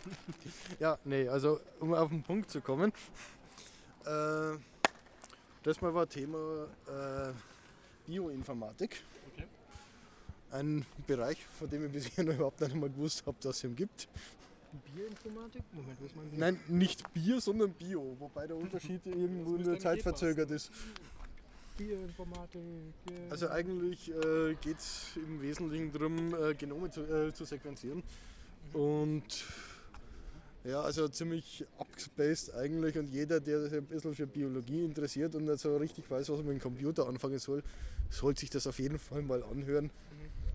Ja, nee, also um auf den Punkt zu kommen. Äh, das mal war Thema äh, Bioinformatik. Ein Bereich, von dem ich bisher noch überhaupt nicht einmal gewusst habe, dass es ihn gibt. Bioinformatik? Moment, wo ist mein Bier? Nein, nicht Bier, sondern Bio, wobei der Unterschied irgendwo in müsste der eigentlich Zeit eh verzögert ist. Bioinformatik. yeah. Also eigentlich äh, geht es im Wesentlichen darum, äh, Genome zu, äh, zu sequenzieren. Und ja, also ziemlich abgespaced eigentlich und jeder, der sich ein bisschen für Biologie interessiert und nicht so richtig weiß, was man mit dem Computer anfangen soll, sollte sich das auf jeden Fall mal anhören.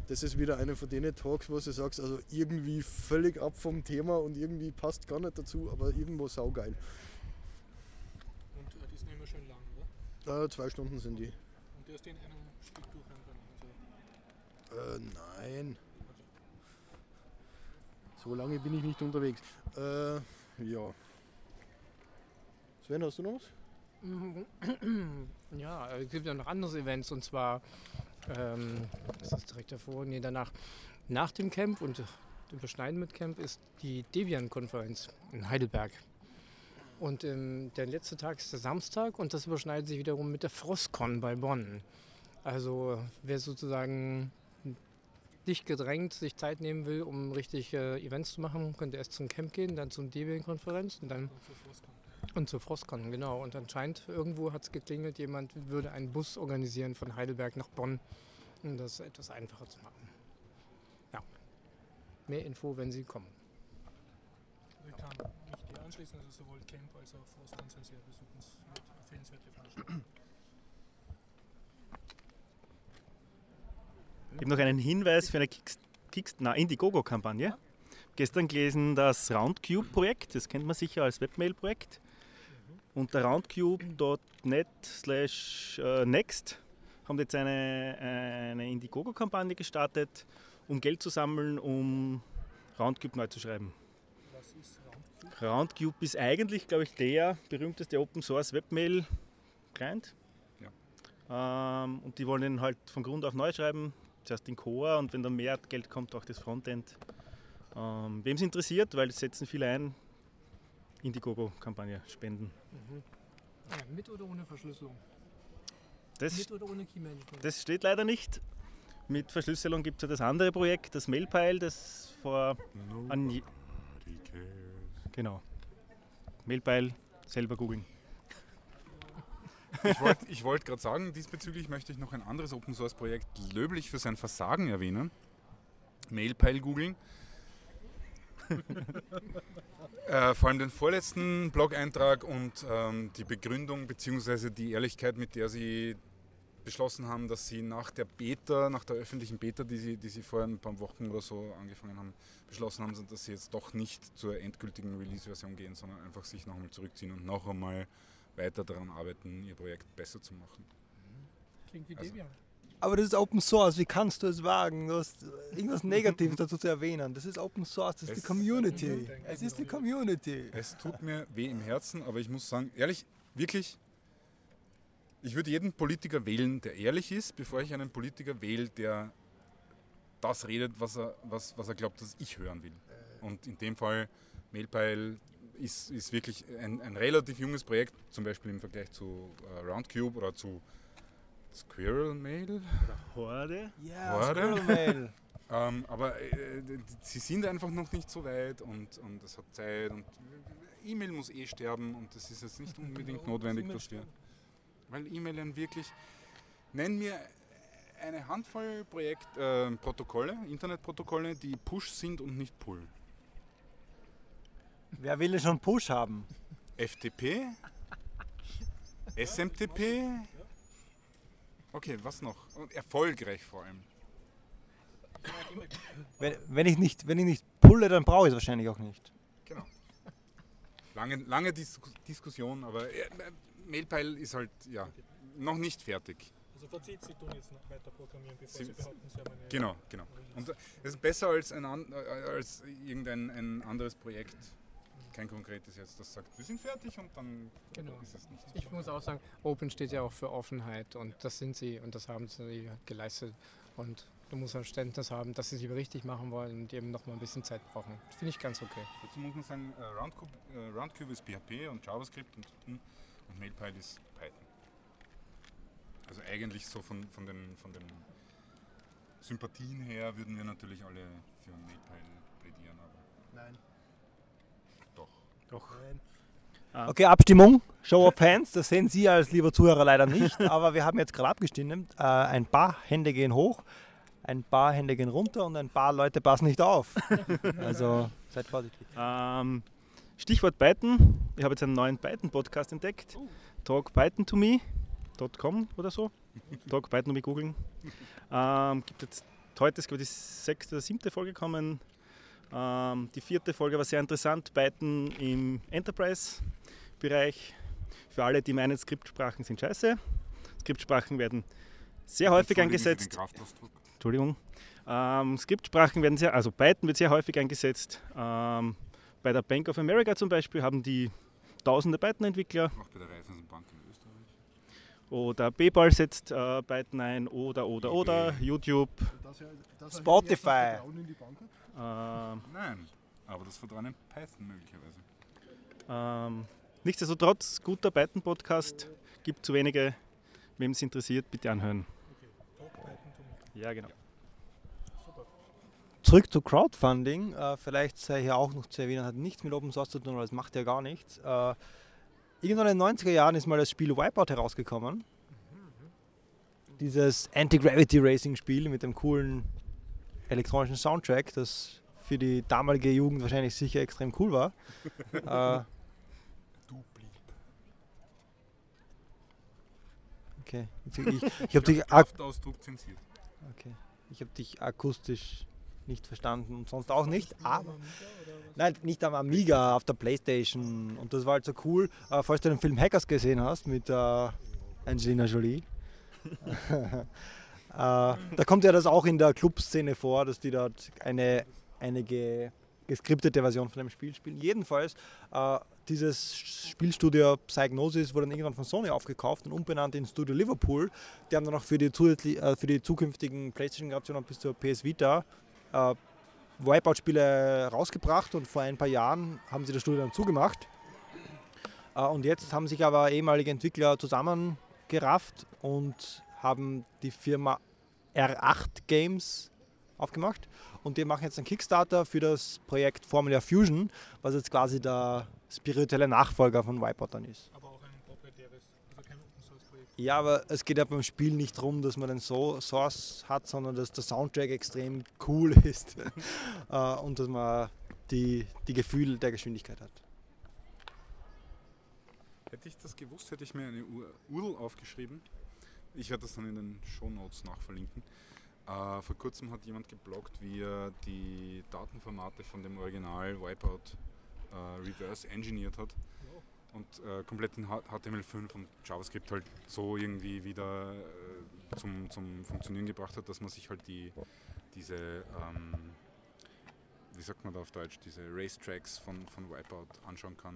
Das ist wieder einer von den Talks, wo du sagst, also irgendwie völlig ab vom Thema und irgendwie passt gar nicht dazu, aber irgendwo saugeil. Und äh, die sind immer schön lang, oder? Äh, zwei Stunden sind die. Und die hast du in einem Stück durchhören können. Also, Äh, nein. So lange bin ich nicht unterwegs. Äh, ja. Sven, hast du noch was? Mhm. Ja, es gibt ja noch andere Events und zwar, ähm, ist das direkt davor? Nee, danach, nach dem Camp und dem Beschneiden mit Camp ist die Debian-Konferenz in Heidelberg. Und ähm, der letzte Tag ist der Samstag und das überschneidet sich wiederum mit der Frostcon bei Bonn. Also wer sozusagen dicht gedrängt sich Zeit nehmen will, um richtig äh, Events zu machen, könnte erst zum Camp gehen, dann zum Debian-Konferenz und dann und. Und zur Frostcon, genau. Und anscheinend irgendwo hat es geklingelt, jemand würde einen Bus organisieren von Heidelberg nach Bonn, um das etwas einfacher zu machen. Ja. Mehr Info, wenn Sie kommen. Ich kann mich dir anschließen, also sowohl Camp als auch Frostcon sind sehr besuchenswert, empfehlenswerte Veranstaltungen. Ich habe noch einen Hinweis für eine Indiegogo-Kampagne. Gestern gelesen das Roundcube-Projekt, das kennt man sicher als Webmail-Projekt. Unter roundcube.net slash äh, next haben jetzt eine, eine Indiegogo-Kampagne gestartet, um Geld zu sammeln, um Roundcube neu zu schreiben. Was ist Roundcube? Roundcube ist eigentlich, glaube ich, der berühmteste Open Source Webmail Client. Ähm, und die wollen ihn halt von Grund auf neu schreiben, zuerst in Core und wenn dann mehr Geld kommt, auch das Frontend. Ähm, Wem es interessiert, weil es setzen viele ein, Indiegogo-Kampagne spenden. Ja, mit oder ohne Verschlüsselung? Das, Mit oder ohne Key Management? das steht leider nicht. Mit Verschlüsselung gibt es ja das andere Projekt, das Mailpile, das vor an Genau. Mailpile, selber googeln. Ich wollte ich wollt gerade sagen, diesbezüglich möchte ich noch ein anderes Open Source Projekt löblich für sein Versagen erwähnen. Mailpile googeln. äh, vor allem den vorletzten Blog-Eintrag und ähm, die Begründung bzw. die Ehrlichkeit, mit der sie beschlossen haben, dass sie nach der Beta, nach der öffentlichen Beta, die sie, die sie vor ein paar Wochen oder so angefangen haben, beschlossen haben, dass sie jetzt doch nicht zur endgültigen Release-Version gehen, sondern einfach sich noch einmal zurückziehen und noch einmal weiter daran arbeiten, ihr Projekt besser zu machen. Klingt wie Also- Debian. Aber das ist Open Source, wie kannst du es wagen, du irgendwas Negatives dazu zu erwähnen? Das ist Open Source, das ist die Es- Community. Es ist die Community. Es tut mir weh im Herzen, aber ich muss sagen, ehrlich, wirklich, ich würde jeden Politiker wählen, der ehrlich ist, bevor ich einen Politiker wähle, der das redet, was er, was, was er glaubt, dass ich hören will. Und in dem Fall, Mailpile ist, ist wirklich ein, ein relativ junges Projekt, zum Beispiel im Vergleich zu äh, Roundcube oder zu Squirrel Mail. Horde. Ja, Warte. Squirrel Mail. Ähm, aber äh, sie sind einfach noch nicht so weit und, und es hat Zeit und E-Mail muss eh sterben und das ist jetzt nicht unbedingt notwendig, dass wir. Weil E-Mail wirklich. Nenn mir eine Handvoll Projekt, äh, Protokolle, Internetprotokolle, die Push sind und nicht Pull. Wer will denn schon Push haben? FTP, SMTP. Okay, was noch? Und erfolgreich vor allem. Wenn, wenn, ich nicht, wenn ich nicht pulle, dann brauche ich es wahrscheinlich auch nicht. Genau. Lange, lange Dis Diskussion, aber äh, Mailpile ist halt ja noch nicht fertig. Also Fazit, Sie tun jetzt noch weiter programmieren, bevor Sie- Sie, behaupten, Sie haben eine Genau, genau. Und es ist besser als, ein, äh, als irgendein ein anderes Projekt, kein konkretes jetzt, das sagt, wir sind fertig und dann Genau. ist es nicht. Ich muss auch sagen, Open steht ja auch für Offenheit und das sind sie und das haben sie geleistet. Und du musst Verständnis haben, dass sie es lieber richtig machen wollen und eben noch mal ein bisschen Zeit brauchen. Finde ich ganz okay. Dazu muss man sagen, äh, Roundcube, äh, Roundcube ist PHP und JavaScript und, und MailPile ist Python. Also eigentlich so von, von, den, von den Sympathien her würden wir natürlich alle für MailPile plädieren, aber Nein. Doch. Nein. Okay, Abstimmung. Show of Hands, das sehen Sie als lieber Zuhörer leider nicht, aber wir haben jetzt gerade abgestimmt. Äh, ein paar Hände gehen hoch, ein paar Hände gehen runter und ein paar Leute passen nicht auf. Also seid vorsichtig. Ähm, Stichwort Python. Ich habe jetzt einen neuen Python-Podcast entdeckt. Talk Python to me.com oder so. Talk Python to me googeln. Ähm, gibt jetzt, heute ist glaube ich die sechste oder siebte Folge gekommen. Ähm, die vierte Folge war sehr interessant. Python im Enterprise-Bereich. Für alle, die meinen, Skriptsprachen sind scheiße. Skriptsprachen werden sehr häufig eingesetzt. Entschuldigung. Ähm, Skriptsprachen werden sehr, also Python wird sehr häufig eingesetzt. Ähm, bei der Bank of America zum Beispiel haben die tausende Python-Entwickler Auch bei der Raiffeisenbank in Österreich. oder PayPal setzt äh, Python ein oder oder oder. YouTube. Das, das Spotify. Ähm, Nein, aber das Vertrauen in Python möglicherweise. ähm, nichtsdestotrotz, guter Python-Podcast. Gibt zu wenige. Wem es interessiert, bitte anhören. Okay. Ja, genau. Super. Zurück zu Crowdfunding. Äh, vielleicht sei hier auch noch zu erwähnen, hat nichts mit Open Source zu tun, weil es macht ja gar nichts. Äh, irgendwann in den 90er Jahren ist mal das Spiel Wipeout herausgekommen. Dieses Anti-Gravity Racing Spiel mit dem coolen elektronischen Soundtrack, das für die damalige Jugend wahrscheinlich sicher extrem cool war. äh, okay. Ich, ich, habe dich, ak okay. hab dich akustisch nicht verstanden und sonst auch nicht. Aber? Nein, nicht am Amiga, auf der Playstation. Und das war halt so cool. Äh, falls du den Film Hackers gesehen hast mit äh, Angelina Jolie. äh, da kommt ja das auch in der Clubszene vor, dass die dort eine, eine ge, geskriptete Version von dem Spiel spielen. Jedenfalls, äh, dieses Spielstudio Psygnosis wurde dann irgendwann von Sony aufgekauft und umbenannt in Studio Liverpool. Die haben dann auch für die, zusätzlich- äh, für die zukünftigen Playstation-Generationen bis zur PS Vita äh, Wipeout-Spiele rausgebracht und vor ein paar Jahren haben sie das Studio dann zugemacht. Äh, Und jetzt haben sich aber ehemalige Entwickler zusammengerafft und haben die Firma R8 Games aufgemacht. Und die machen jetzt einen Kickstarter für das Projekt Formula Fusion, was jetzt quasi der spirituelle Nachfolger von Wipeout dann ist. Aber auch ein proprietäres, also kein Open Source Projekt. Ja, aber es geht ja beim Spiel nicht darum, dass man den so Source hat, sondern dass der Soundtrack extrem cool ist äh, und dass man die, die Gefühl der Geschwindigkeit hat. Hätte ich das gewusst, hätte ich mir eine Ur- URL aufgeschrieben. Ich werde das dann in den Shownotes nachverlinken. Äh, vor kurzem hat jemand gebloggt, wie er die Datenformate von dem Original Wipeout äh, reverse engineert hat und äh, komplett in H- HTML5 und JavaScript halt so irgendwie wieder äh, zum, zum Funktionieren gebracht hat, dass man sich halt die, diese, ähm, wie sagt man da auf Deutsch, diese Racetracks von, von Wipeout anschauen kann,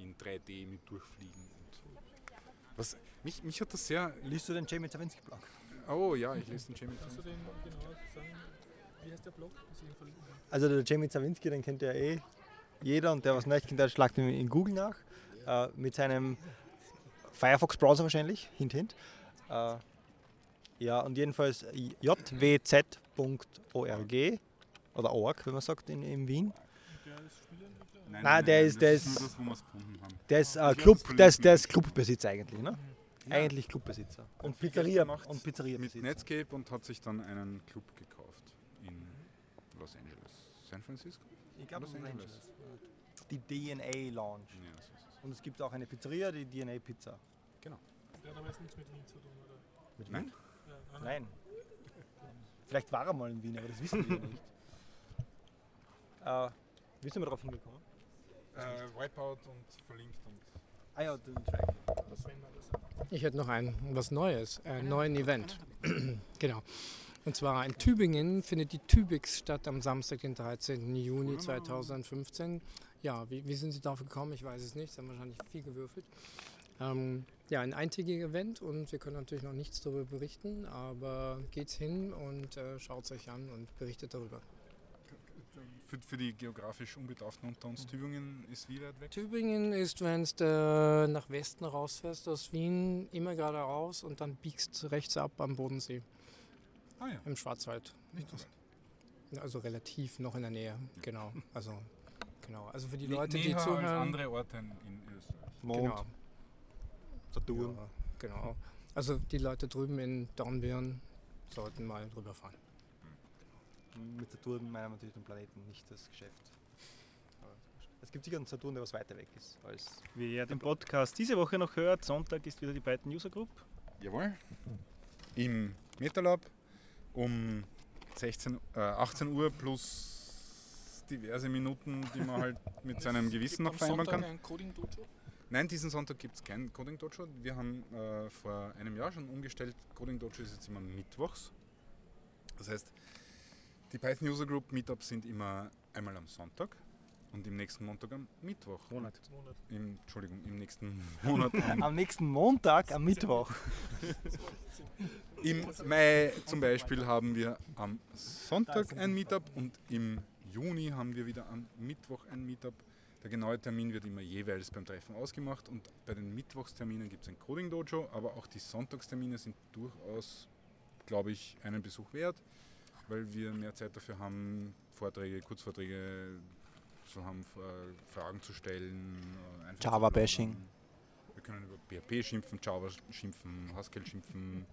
in 3D mit durchfliegen. Und was, mich, mich hat das sehr. Liest du den Jamie Zawinski-Blog? Oh ja, ich lese den Jamie. Kannst du den genau sagen? Wie heißt der Blog? Also der Jamie Zawinski, den kennt ja eh jeder und der was nicht kennt, der schlagt ihn in Google nach. Äh, mit seinem Firefox-Browser wahrscheinlich, hint hint. Äh, ja, und jedenfalls jwz.org oder org, wenn man sagt, in, in Wien. Und der ist Spieleentwickler? Nein, Nein, der ist- das der ist nur das, ist, Ich äh, Club, das der, ist, der ist verlinken. Clubbesitzer eigentlich, ne? Ja. Eigentlich Clubbesitzer. Und Pizzeria gemacht und Mit Pizzeria-Besitzer. Netscape und hat sich dann einen Club gekauft in Los Angeles. San Francisco? Ich glaube, Los Los Angeles. Angeles. Die DNA Lounge. Ja, so es. Und es gibt auch eine Pizzeria, die DNA Pizza. Der hat aber jetzt nichts mit Wien zu tun, oder? Mit Nein? Wien? Nein. Vielleicht war er mal in Wien, aber das wissen wir nicht. Äh, wie sind wir darauf hingekommen? Äh, Wipeout und verlinkt und. Ah ja, den Track. Ich hätte noch ein was Neues, ein neuen Event. genau. Und zwar in Tübingen findet die Tübix statt am Samstag, den 13. Juni 2015 ja, wie, wie sind Sie darauf gekommen? Ich weiß es nicht. Sie haben wahrscheinlich viel gewürfelt. Ähm, ja, ein eintägiger Event und wir können natürlich noch nichts darüber berichten, aber geht's hin und äh, schaut es euch an und berichtet darüber. Für, für die geografisch Unbedarften unter uns, Tübingen ist wie weit weg? Tübingen ist, wenn du nach Westen rausfährst aus Wien, immer geradeaus und dann biegst rechts ab am Bodensee Ah ja, im Schwarzwald. nicht so weit. Also relativ noch in der Nähe, genau. Also, genau. also für die Nä- Leute, die näher als zuhören. andere Orte in, in Österreich. Mond, Genau. Saturn. Ja, genau. Also die Leute drüben in Dornbirn sollten mal drüber fahren. Mit Saturn meinen wir natürlich den Planeten, nicht das Geschäft. Aber Es gibt sicher einen Saturn, der was weiter weg ist als Wer den Podcast diese Woche noch hört, Sonntag ist wieder die Python User Group. Jawohl. Im MetaLab um 16, äh, 18 Uhr plus diverse Minuten, die man halt mit seinem Gewissen noch vereinbaren Sonntag kann. ein Coding Dojo. Nein, diesen Sonntag gibt es kein Coding Dojo. Wir haben äh, vor einem Jahr schon umgestellt. Coding Dojo ist jetzt immer mittwochs. Das heißt, die Python User Group Meetups sind immer einmal am Sonntag und im nächsten Montag am Mittwoch. Monat. Monat. Im, Entschuldigung, im nächsten Monat am Am nächsten Montag, am Mittwoch. Im Mai zum Beispiel haben wir am Sonntag ein Meetup und im Juni haben wir wieder am Mittwoch ein Meetup. Der genaue Termin wird immer jeweils beim Treffen ausgemacht und bei den Mittwochsterminen gibt es ein Coding Dojo, aber auch die Sonntagstermine sind durchaus, glaube ich, einen Besuch wert, weil wir mehr Zeit dafür haben, Vorträge, Kurzvorträge zu haben, Fragen zu stellen. äh, einfach zu Java-Bashing. Wir können über PHP schimpfen, Java schimpfen, Haskell schimpfen,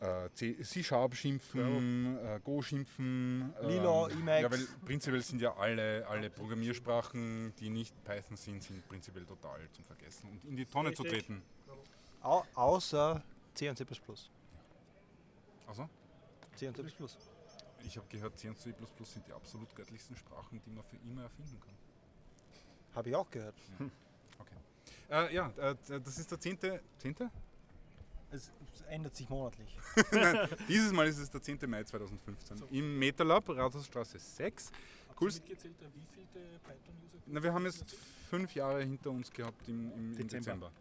äh, C- C-Sharp schimpfen, äh, Go schimpfen. Lilo, ähm, Emacs. Ja, weil prinzipiell sind ja alle, alle Programmiersprachen, die nicht Python sind, sind prinzipiell total zum Vergessen und in die Tonne zu Richtig. treten. Au außer C und C++. Also, C und C++. ich habe gehört, C und C++ sind die absolut göttlichsten Sprachen, die man für immer erfinden kann. Habe ich auch gehört. Äh, ja, äh, das ist der zehnte, zehnte? Es ändert sich monatlich. Nein, dieses Mal ist es der 10. Mai 2015 So. im MetaLab, Rathausstraße 6. Habt Cool. mitgezählt, äh, wie viele Python-User Na, wir haben jetzt fünf Jahre hinter uns gehabt im, im, im Dezember. Dezember.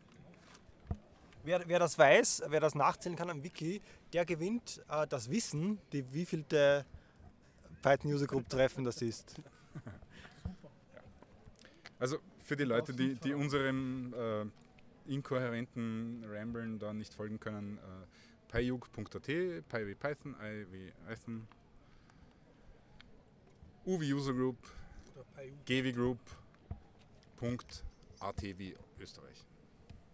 Wer, wer das weiß, wer das nachzählen kann am Wiki, der gewinnt äh, das Wissen, die wievielte Python User Group Treffen das ist. Also für die Leute, die, die unserem äh, inkohärenten Ramblen da nicht folgen können, äh, pyug.at, py wie Python, i wie Python, u wie User Group, g wie Group, Punkt, at wie Österreich.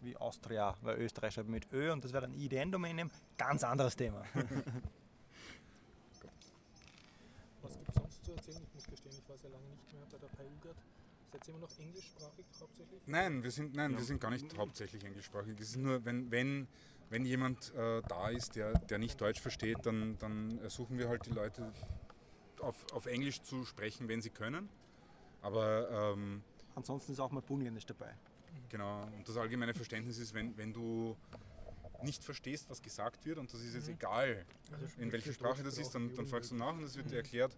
Wie Austria, weil Österreich schreibt mit Ö und das wäre ein IDN-Domain nehmen. Ganz anderes Thema. Was gibt es sonst zu erzählen? Ich muss gestehen, ich war sehr lange nicht mehr bei der PyUGAT. Seid ihr immer noch englischsprachig hauptsächlich? Nein, wir sind, nein, Ja. wir sind gar nicht hauptsächlich englischsprachig. Es ist nur, wenn, wenn, wenn jemand äh, da ist, der, der nicht Deutsch versteht, dann, dann ersuchen wir halt die Leute auf, auf Englisch zu sprechen, wenn sie können. Aber ähm, Ansonsten ist auch mal Bungländisch dabei. Genau, und das allgemeine Verständnis ist, wenn, wenn du nicht verstehst, was gesagt wird, und das ist jetzt egal, in welcher Sprache das ist, dann, dann fragst du nach und das wird dir erklärt.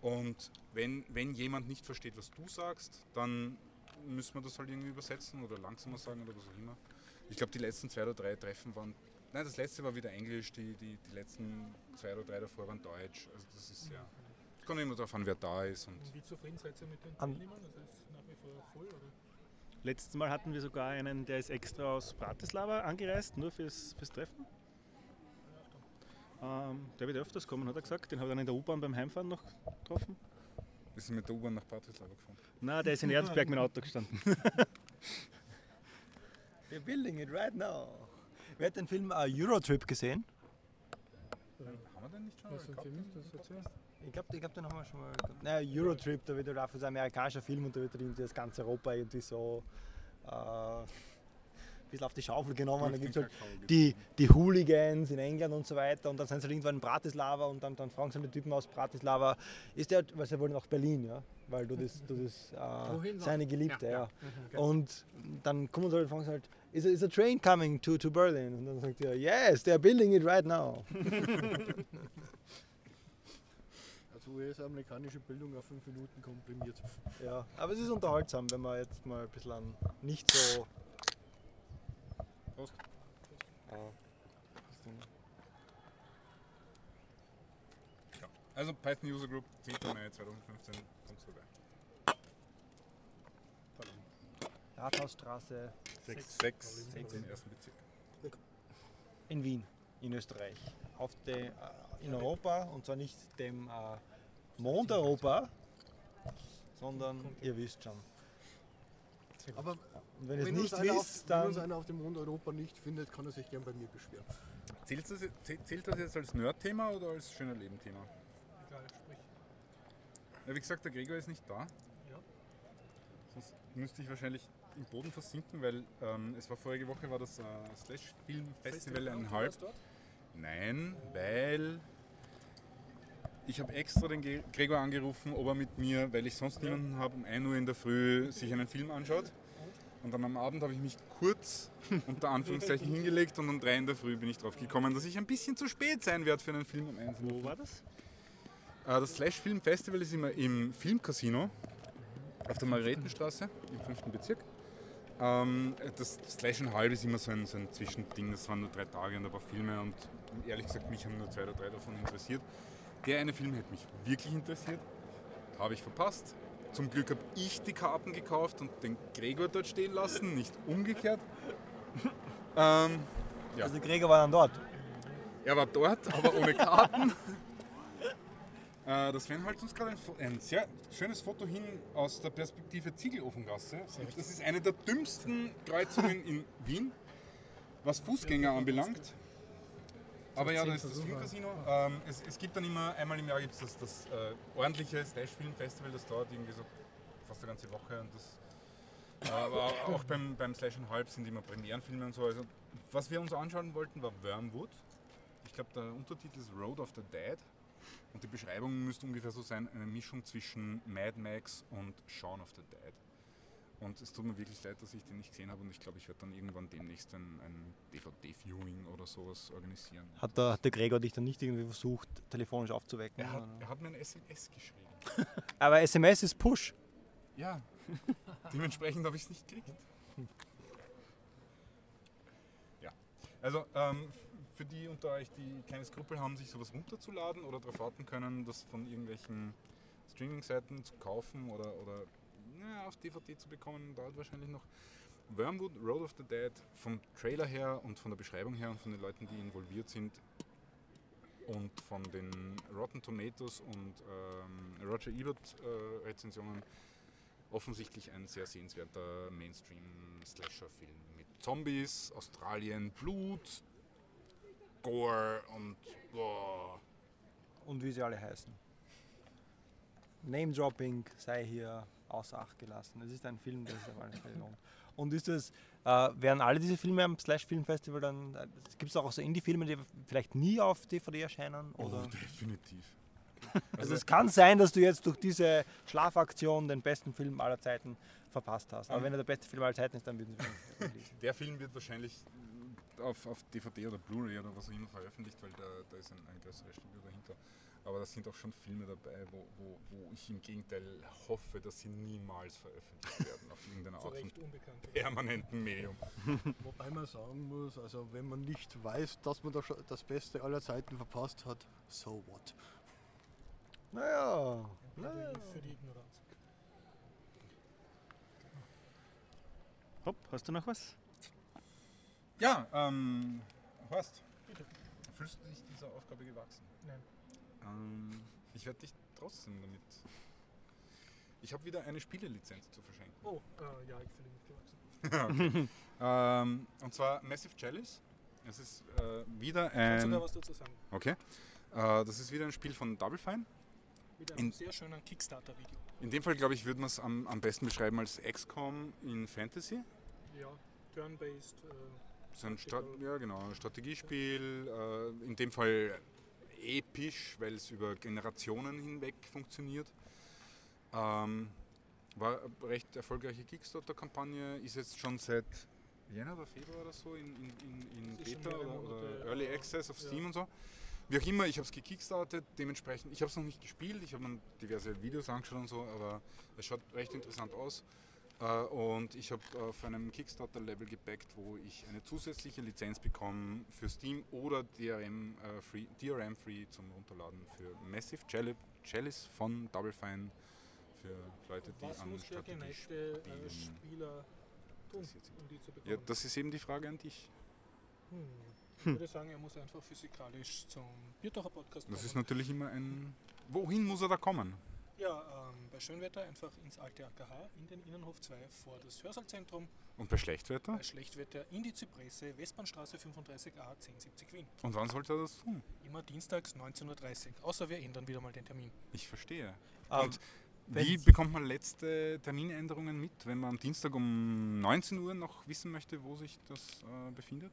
Und wenn, wenn jemand nicht versteht, was du sagst, dann müssen wir das halt irgendwie übersetzen oder langsamer sagen oder was auch immer. Ich glaube, die letzten zwei oder drei Treffen waren. Nein, das letzte war wieder Englisch, die, die, die letzten zwei oder drei davor waren Deutsch. Also das ist ja. Es kommt immer darauf an, wer da ist. Und Und wie zufrieden seid ihr mit den Teilnehmern? Also ist es nach wie vor voll? Oder? Letztes Mal hatten wir sogar einen, der ist extra aus Bratislava angereist, nur fürs, fürs Treffen. Ähm, der wird öfters kommen, hat er gesagt. Den habe ich dann in der U-Bahn beim Heimfahren noch getroffen. wir sind mit der U-Bahn nach Bratislava gefahren. Na, der ist in Erzberg mit dem Auto gestanden. We're building it right now. Wer hat den Film äh, Eurotrip gesehen? Haben wir denn nicht schon? Das erzählt? Ich glaube, ich glaub, den haben wir schon mal gehabt. Naja, Eurotrip, da wird halt auch so ein amerikanischer Film und da wird halt irgendwie das ganze Europa irgendwie so äh, ein bisschen auf die Schaufel genommen. Da gibt es halt die, die Hooligans in England und so weiter und dann sind sie halt irgendwann in Bratislava und dann, dann fragen sie die Typen aus Bratislava, ist der, weil sie wollen nach Berlin, ja, weil du das, du das äh, seine Geliebte, ja. Okay. Und dann kommen sie halt und fragen sie halt, is a, is a train coming to, to Berlin? Und dann sagt er, yes, they're building it right now. Also als US-amerikanische Bildung auf fünf Minuten komprimiert. Ja, aber es ist unterhaltsam, wenn man jetzt mal ein bisschen an nicht so. Prost. Äh, Ja. Also Python User Group, 10. Mai 2015, kommt vorbei. Rathausstraße 6, 6 im ersten Bezirk. in Wien, in Österreich. Auf de, äh, in Europa und zwar nicht dem äh, Mond Europa, sondern ihr wisst schon. Aber Und wenn ihr es wenn uns, nicht einer auf, wisst, wenn uns dann einer auf dem Mond Europa nicht findet, kann er sich gern bei mir beschweren. Zählt das, zäh- zählt das jetzt als Nerd-Thema oder als schöner Leben-Thema? Egal, sprich. Ja, wie gesagt, der Gregor ist nicht da. Ja. Sonst müsste ich wahrscheinlich im Boden versinken, weil ähm, es war vorige Woche war das äh, Slash Film Festival einhalb. Nein, weil ich habe extra den Gregor angerufen, ob er mit mir, weil ich sonst niemanden habe, um 1 Uhr in der Früh sich einen Film anschaut. Und dann am Abend habe ich mich kurz unter Anführungszeichen hingelegt und um 3 in der Früh bin ich drauf gekommen, dass ich ein bisschen zu spät sein werde für einen Film um 1 in der Wo war das? äh, Das Slash Film Festival ist immer im Filmcasino auf der Margaretenstraße im 5. Bezirk. Ähm, das Slash and Halb ist immer so ein, so ein Zwischending, das waren nur drei Tage und ein paar Filme und ehrlich gesagt, mich haben nur zwei oder drei davon interessiert. Der eine Film hätte mich wirklich interessiert, habe ich verpasst. Zum Glück habe ich die Karten gekauft und den Gregor dort stehen lassen, nicht umgekehrt. Ähm, ja. also Gregor war dann dort. Er war dort, aber ohne Karten. Äh, Der Sven hält uns gerade ein, ein sehr schönes Foto hin aus der Perspektive Ziegelofengasse. Und Das ist eine der dümmsten Kreuzungen in Wien, was Fußgänger anbelangt. Aber ja, da ist das Filmcasino. Ähm, es, es gibt dann immer, einmal im Jahr gibt es das, das äh, ordentliche Slash Film Festival, das dauert irgendwie so fast eine ganze Woche. Und das, äh, aber auch beim, beim Slash and Halb sind immer Premierenfilme und so. Also, was wir uns anschauen wollten, war Wormwood. Ich glaube, der Untertitel ist Road of the Dead. Und die Beschreibung müsste ungefähr so sein, eine Mischung zwischen Mad Max und Shaun of the Dead. Und es tut mir wirklich leid, dass ich den nicht gesehen habe und ich glaube, ich werde dann irgendwann demnächst ein, ein DVD-Viewing oder sowas organisieren. Hat der, hat der Gregor dich dann nicht irgendwie versucht, telefonisch aufzuwecken? Er hat, er hat mir ein SMS geschrieben. Aber SMS ist Push. Ja, dementsprechend habe ich es nicht gekriegt. Ja, also ähm, für die unter euch, die keine Skrupel haben, sich sowas runterzuladen oder darauf warten können, das von irgendwelchen Streaming-Seiten zu kaufen oder, oder ja, auf DVD zu bekommen, dauert wahrscheinlich noch. Wormwood, Road of the Dead, vom Trailer her und von der Beschreibung her und von den Leuten, die involviert sind und von den Rotten Tomatoes und ähm, Roger Ebert äh, Rezensionen offensichtlich ein sehr sehenswerter Mainstream-Slasher-Film mit Zombies, Australien, Blut, Gore und boah. Und wie sie alle heißen. Name-Dropping sei hier außer Acht gelassen. Es ist ein Film, der sich auf alle Fälle lohnt. Und ist es, äh, werden alle diese Filme am Slash Film Festival dann, äh, gibt es auch so Indie-Filme, die vielleicht nie auf DVD erscheinen? Oder? Oh, definitiv. Also es kann sein, dass du jetzt durch diese Schlafaktion den besten Film aller Zeiten verpasst hast. Aber Ähm. wenn er der beste Film aller Zeiten ist, dann würden sie ihn. Der Film wird wahrscheinlich auf, auf DVD oder Blu-ray oder was auch immer veröffentlicht, weil da, da ist ein, ein größeres Studio dahinter. Aber da sind auch schon Filme dabei, wo, wo, wo ich im Gegenteil hoffe, dass sie niemals veröffentlicht werden auf irgendeiner Art von permanenten Medium. Wobei man sagen muss, also wenn man nicht weiß, dass man da schon das Beste aller Zeiten verpasst hat, so what? Naja, Naja. Für die Ignoranz. Hopp, hast du noch was? Ja, ähm, Horst, fühlst du dich dieser Aufgabe gewachsen? Nein. Ähm, ich werde dich trotzdem damit. Ich habe wieder eine Spielelizenz zu verschenken. Oh, äh, ja, ich fühle mich gewachsen. Ähm, und zwar Massive Chalice. Es ist äh, wieder Ich kann sogar ein. was dazu sagen. Okay. Äh, das ist wieder ein Spiel von Double Fine. Mit einem In- sehr schönen Kickstarter-Video. In dem Fall, glaube ich, würde man es am, am besten beschreiben als XCOM in Fantasy. Ja, turn-based. Äh, So ein Stra Tactical. ja, genau, ein Strategiespiel. Äh, in dem Fall episch, weil es über Generationen hinweg funktioniert. Ähm, war eine recht erfolgreiche Kickstarter-Kampagne, ist jetzt schon seit Jänner oder Februar oder so in, in, in, in ist Beta oder, oder Early Access auf ja. Steam und so. Wie auch immer, ich habe es gekickstartet, dementsprechend, ich habe es noch nicht gespielt, ich habe mir diverse Videos angeschaut und so, aber es schaut recht interessant aus. Äh, und ich habe auf einem Kickstarter-Level gebackt, wo ich eine zusätzliche Lizenz bekomme für Steam oder DRM äh, DRM Free zum Runterladen für Massive Chalice, Chalice von Double Fine für Leute, die Was an muss der Strategie geneigte äh, spielen. Spieler tun, um die zu Ja, bekommen? das ist eben die Frage an dich. Hm. Ich würde sagen, er muss einfach physikalisch zum Biertaucher Podcast Das ist kommen. natürlich immer ein. Wohin muss er da kommen? Ja, ähm, bei Schönwetter einfach ins alte AKH in den Innenhof 2 vor das Hörsaalzentrum, Und bei Schlechtwetter? bei Schlechtwetter in die Zypresse, Westbahnstraße 35a 1070 Wien. Und wann sollte er das tun? Immer dienstags 19.30 Uhr. Außer wir ändern wieder mal den Termin. Ich verstehe. Ähm, Und wie bekommt man letzte Terminänderungen mit, wenn man am Dienstag um 19 Uhr noch wissen möchte, wo sich das äh, befindet?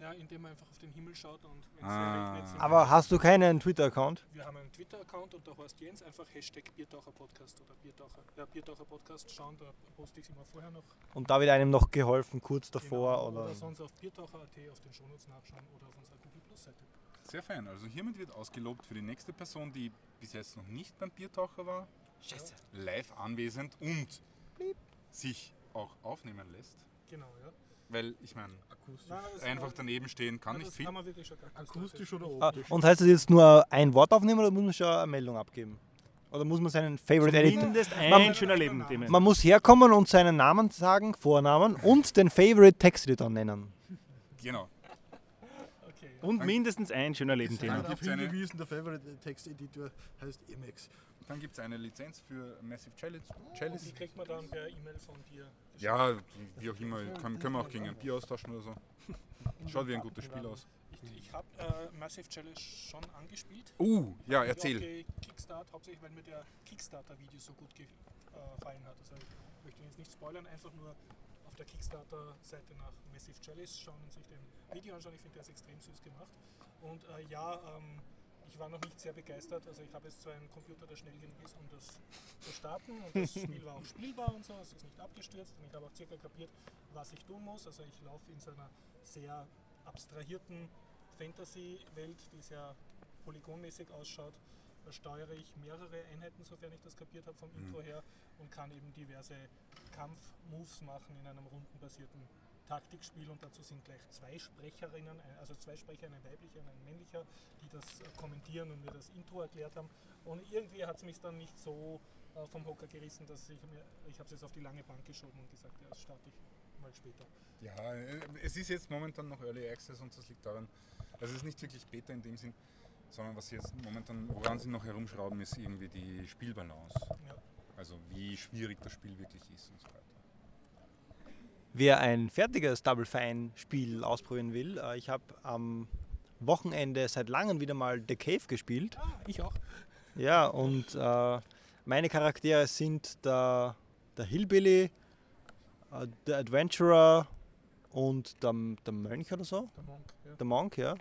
Ja, indem man einfach auf den Himmel schaut und wenn es Ah. regnet, Aber hast du keinen Twitter-Account? Wir haben einen Twitter-Account unter Horst Jens, einfach Hashtag Biertaucher-Podcast oder Biertaucher, ja, Biertaucher-Podcast schauen, da poste ich es immer vorher noch. Und da wird einem noch geholfen, kurz davor Genau. oder. oder sonst auf biertaucher.at auf den Shownotes nachschauen oder auf unserer Google Plus Seite. Sehr fein. Also hiermit wird ausgelobt für die nächste Person, die bis jetzt noch nicht beim Biertaucher war, Scheiße. live anwesend und sich auch aufnehmen lässt. Genau, ja. Weil ich meine, Akustisch. Einfach daneben stehen kann ja, nicht das viel. kann man wirklich schon gar Akustisch oder Ah, optisch? und heißt das jetzt nur ein Wort aufnehmen oder muss man schon eine Meldung abgeben? Oder muss man seinen Favorite Edit? Zumindest ein Man- schöner Leben, Themen. Man muss herkommen und seinen Namen sagen, Vornamen und den Favorite Texteditor nennen. Genau. Okay. Und mindestens ein schöner Leben, Thema. Dann Darauf gibt's eine- hingewiesen, der Favorite Texteditor heißt Emacs. Dann gibt es eine Lizenz für Massive Chalice. Die Chalice. kriegt man dann per E-Mail von dir. Ja, wie auch immer. Können, können wir auch gegen ein Bier austauschen oder so. Schaut wie ein gutes Spiel aus. Ich, ich habe äh, Massive Challenge schon angespielt. Uh, ja, Ich erzähl. Kickstart, hauptsächlich weil mir der Kickstarter-Video so gut gefallen hat. Also ich möchte jetzt nicht spoilern, einfach nur auf der Kickstarter-Seite nach Massive Chalice schauen und sich den Video anschauen. Ich finde, der ist extrem süß gemacht. Und äh, ja, ähm, ich war noch nicht sehr begeistert. Also ich habe jetzt zwar einen Computer, der schnell genug ist, um das zu starten. Und das Spiel war auch spielbar und so. Es ist nicht abgestürzt. Und ich habe auch circa kapiert, was ich tun muss. Also ich laufe in so einer sehr abstrahierten Fantasy-Welt, die sehr polygonmäßig ausschaut. Da steuere ich mehrere Einheiten, sofern ich das kapiert habe vom Mhm. Intro her und kann eben diverse Kampf-Moves machen in einem rundenbasierten Taktikspiel und dazu sind gleich zwei Sprecherinnen, ein- also zwei Sprecher, ein weiblicher und ein männlicher, die das äh, kommentieren und mir das Intro erklärt haben. Und irgendwie hat es mich dann nicht so äh, vom Hocker gerissen, dass ich mir, ich habe es jetzt auf die lange Bank geschoben und gesagt, ja, das starte ich mal später. Ja, äh, es ist jetzt momentan noch Early Access und das liegt daran, also es ist nicht wirklich Beta in dem Sinn, sondern was sie jetzt momentan, woran sie noch herumschrauben, ist irgendwie die Spielbalance. Ja. Also wie schwierig das Spiel wirklich ist und so weiter. Wer ein fertiges Double Fine Spiel ausprobieren will, äh, ich habe am Wochenende seit langem wieder mal The Cave gespielt. Ah, ich auch. Ja, und äh, meine Charaktere sind der, der Hillbilly, äh, der Adventurer und der, der Mönch oder so. Der Monk, ja. Der Monk, ja.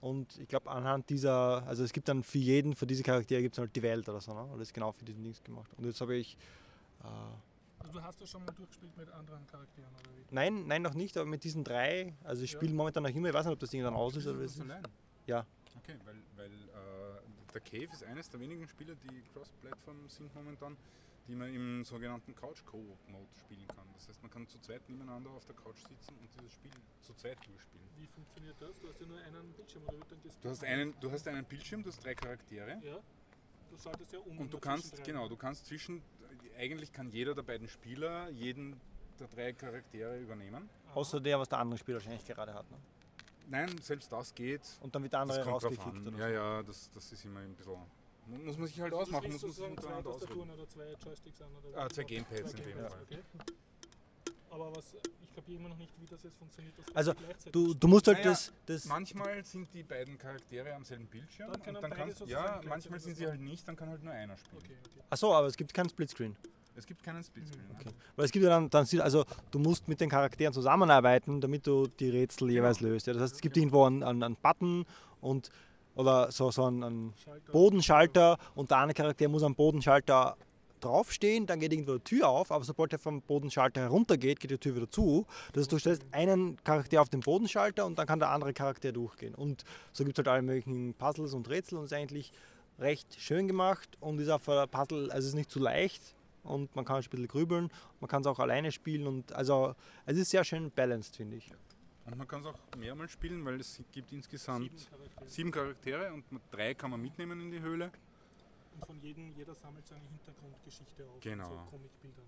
Und ich glaube, anhand dieser, also es gibt dann für jeden, für diese Charaktere gibt es halt die Welt oder so, ne? Oder ist genau für diesen Dings gemacht. Und jetzt habe ich, äh, Also du hast das schon mal durchgespielt mit anderen Charakteren, oder wie? nein, nein, noch nicht, aber mit diesen drei, also ich Ja. spiele momentan noch immer, ich weiß nicht, ob das Ding dann aus ist oder was. Allein? Ja. Okay, weil, weil äh, der Cave ist eines der wenigen Spiele, die Cross-Plattform sind momentan, die man im sogenannten Couch-Co-op-Mode spielen kann. Das heißt, man kann zu zweit nebeneinander auf der Couch sitzen und dieses Spiel zu zweit durchspielen. Wie funktioniert das? Du hast ja nur einen Bildschirm oder wird dann Du hast einen, du hast einen Bildschirm, du hast drei Charaktere. Ja. Du schaltest ja um. Und du kannst, genau, du kannst zwischen, eigentlich kann jeder der beiden Spieler jeden der drei Charaktere übernehmen. Aha. Außer der, was der andere Spieler wahrscheinlich gerade hat. Ne? Nein, selbst das geht. Und dann wird der andere rausgekickt. Oder Ja, so. ja, das, das ist immer ein bisschen. Muss man sich halt Also ausmachen, muss man sich zwei Tastaturen oder zwei Joysticks an? Oder Ah, zwei Gamepads Zwei in dem Gamepads, Fall. Okay. Aber was, ich kapiere immer noch nicht, wie das jetzt funktioniert. dass Also, Du, du musst halt Naja, das, das Manchmal sind die beiden Charaktere am selben Bildschirm Dann können und dann kannst ja, manchmal sind sie halt nicht, dann kann halt nur einer spielen. Okay, okay. Achso, aber es gibt keinen Splitscreen. Es gibt keinen Splitscreen. Mhm, ne? Weil es gibt ja dann, dann also du musst mit den Charakteren zusammenarbeiten, damit du die Rätsel Genau. jeweils löst. Ja, das heißt, es gibt irgendwo einen, einen, einen Button und oder so, so einen, einen Schalter. Bodenschalter und der eine Charakter muss am Bodenschalter draufstehen, dann geht irgendwo die Tür auf, aber sobald er vom Bodenschalter heruntergeht, geht die Tür wieder zu. Das heißt, du stellst einen Charakter auf den Bodenschalter und dann kann der andere Charakter durchgehen. Und so gibt es halt alle möglichen Puzzles und Rätsel und ist eigentlich recht schön gemacht und ist auch für Puzzle, also es ist nicht zu leicht und man kann ein bisschen grübeln, man kann es auch alleine spielen und also es ist sehr schön balanced, finde ich. Und man kann es auch mehrmals spielen, weil es gibt insgesamt Sieben Charaktere. sieben Charaktere und drei kann man mitnehmen in die Höhle. Und von jedem, jeder sammelt seine Hintergrundgeschichte auf. Genau. So Comicbildern.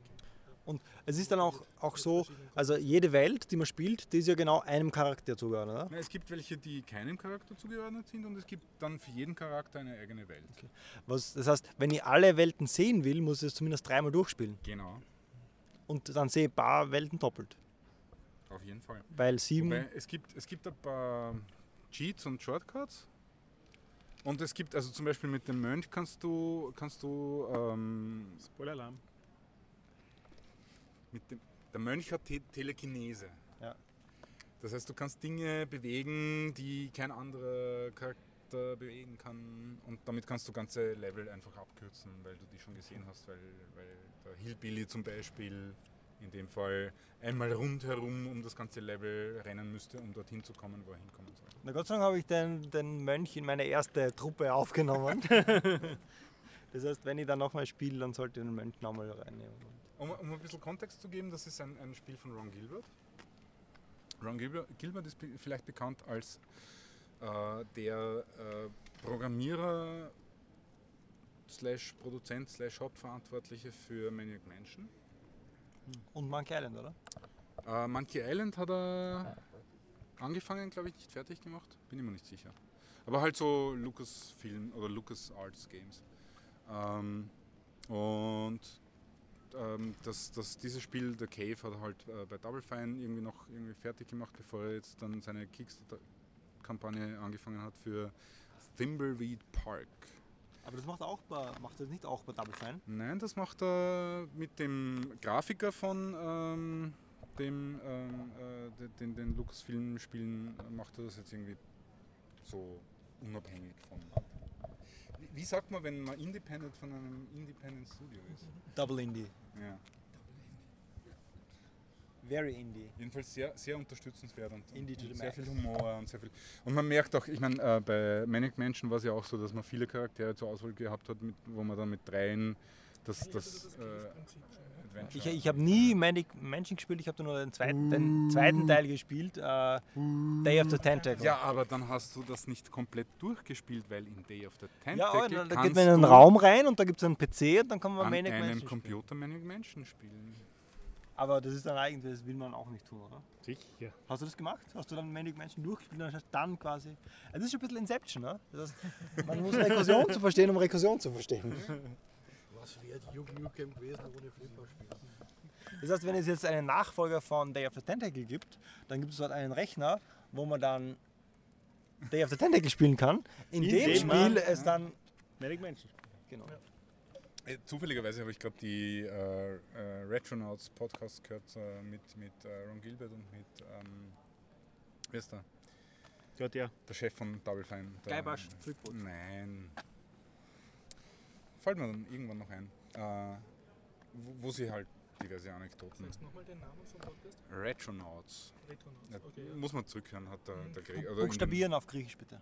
Und es ist dann auch, auch so, also jede Welt, die man spielt, die ist ja genau einem Charakter zugeordnet. Oder? Na, es gibt welche, die keinem Charakter zugeordnet sind und es gibt dann für jeden Charakter eine eigene Welt. Was, das heißt, wenn ich alle Welten sehen will, muss ich es zumindest dreimal durchspielen. Genau, Und dann sehe ich ein paar Welten doppelt. auf jeden Fall. Weil sieben. Wobei, es gibt, es gibt ein paar Cheats und Shortcuts. Und es gibt, also zum Beispiel mit dem Mönch kannst du, kannst du ähm, Spoiler-Alarm. mit dem, der Mönch hat Te Telekinese. Ja. Das heißt, du kannst Dinge bewegen, die kein anderer Charakter bewegen kann. Und damit kannst du ganze Level einfach abkürzen, weil du die schon gesehen hast, weil, weil der Hillbilly zum Beispiel in dem Fall einmal rundherum um das ganze Level rennen müsste, um dorthin zu kommen, wo er hinkommen soll. Na Gott sei Dank habe ich den, den Mönch in meine erste Truppe aufgenommen. das heißt, wenn ich dann nochmal spiele, dann sollte ich den Mönch nochmal reinnehmen. Um, um ein bisschen Kontext zu geben, das ist ein, ein Spiel von Ron Gilbert. Ron Gilbert, Gilbert ist vielleicht bekannt als äh, der äh, Programmierer slash Produzent slash Hauptverantwortliche für Maniac Mansion. Und Monkey Island, oder? Äh, Monkey Island hat er angefangen, glaube ich, nicht fertig gemacht. Bin ich mir nicht sicher. Aber halt so Lucasfilm oder LucasArts Games. Ähm, und ähm, das, das, dieses Spiel, The Cave, hat er halt äh, bei Double Fine irgendwie noch irgendwie fertig gemacht, bevor er jetzt dann seine Kickstarter-Kampagne angefangen hat für Thimbleweed Park. Aber das macht er auch bei, macht das nicht auch bei Double Fine? Nein, das macht er mit dem Grafiker von ähm, dem, ähm, äh, de- den, den Lucasfilm-Spielen, äh, macht er das jetzt irgendwie so unabhängig von. Wie, wie sagt man, wenn man independent von einem Independent Studio ist? Double Indie. Ja. Very Indie. Jedenfalls sehr, sehr unterstützenswert und, Indie to und the sehr viel Humor und sehr viel. Und man merkt auch, ich meine, äh, bei Manic Mansion war es ja auch so, dass man viele Charaktere zur Auswahl gehabt hat, mit, wo man dann mit dreien das, das, das, äh. Ich, ich habe nie Manic Mansion gespielt, ich habe nur den zweiten, den zweiten Teil gespielt, äh, Day of the Tentacle. Ja, aber dann hast du das nicht komplett durchgespielt, weil in Day of the Tentacle Ja, da, geht man in einen Raum rein und da gibt es einen PC und dann kann man an Manic einem Mansion spielen. Computer Manic Mansion spielen. Aber das ist dann eigentlich, das will man auch nicht tun, oder? Sicher. Hast du das gemacht? Hast du dann Manic Mansion durchgespielt und hast dann quasi. Also das ist schon ein bisschen Inception, ne? Das heißt, man muss Rekursion zu verstehen, um Rekursion zu verstehen. Was wäre Duke Nukem gewesen ohne Flipperspiel? Das heißt, wenn es jetzt einen Nachfolger von Day of the Tentacle gibt, dann gibt es dort einen Rechner, wo man dann Day of the Tentacle spielen kann. In, In dem dem Spiel man- es dann. Manic Mansion. Genau. Äh, zufälligerweise habe ich gerade die äh, äh, Retronauts Podcast gehört äh, mit, mit äh, Ron Gilbert und mit, ähm, wer ist der? Ja, der. Der Chef von Double Fine. der- Gleibasch, Flipboot. Nein. Fällt mir dann irgendwann noch ein. Äh, wo, wo sie halt diverse Anekdoten. Sagst du nochmal den Namen vom Podcast? Retronauts. Retronauts. Ja, Okay, ja. Muss man zurückhören, hat der, Mhm. der Gregor. oder Buchstabieren auf Griechisch bitte.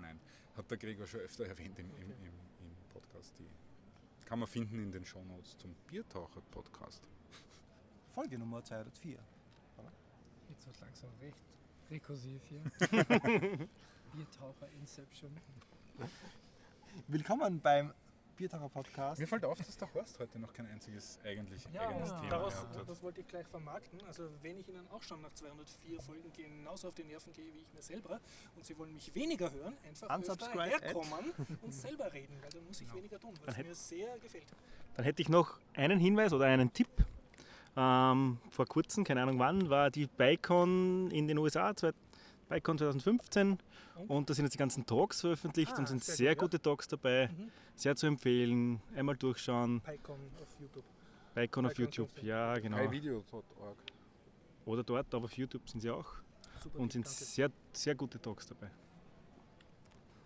Nein, hat der Gregor schon öfter erwähnt im, im, im, im Podcast. Die kann man finden in den Shownotes zum Biertaucher-Podcast. Folge Nummer 204. Jetzt wird langsam recht rekursiv hier. Biertaucher Inception. Willkommen beim Biertaucher-Podcast. Mir fällt auf, dass der Horst heute noch kein einziges eigentlich ja, eigenes Thema daraus, gehabt hat. Das wollte ich gleich vermarkten. Also wenn ich Ihnen auch schon nach 204 Folgen genauso auf die Nerven gehe wie ich mir selber und Sie wollen mich weniger hören, einfach öfter herkommen und selber reden, weil dann muss ich ja. weniger tun, was mir sehr gefällt. Dann hätte ich noch einen Hinweis oder einen Tipp. Ähm, vor kurzem, keine Ahnung wann, war die BICON in den USA 2020. BikeCon 2015 und? und da sind jetzt die ganzen Talks veröffentlicht ah, und sind sehr, sehr gut, gute ja. Talks dabei. Mhm. Sehr zu empfehlen. Einmal durchschauen. BikeCon auf YouTube. BikeCon auf YouTube, ja genau. Videos.org. Oder dort, aber auf YouTube sind sie auch. Super, und sind danke. sehr, sehr gute Talks dabei.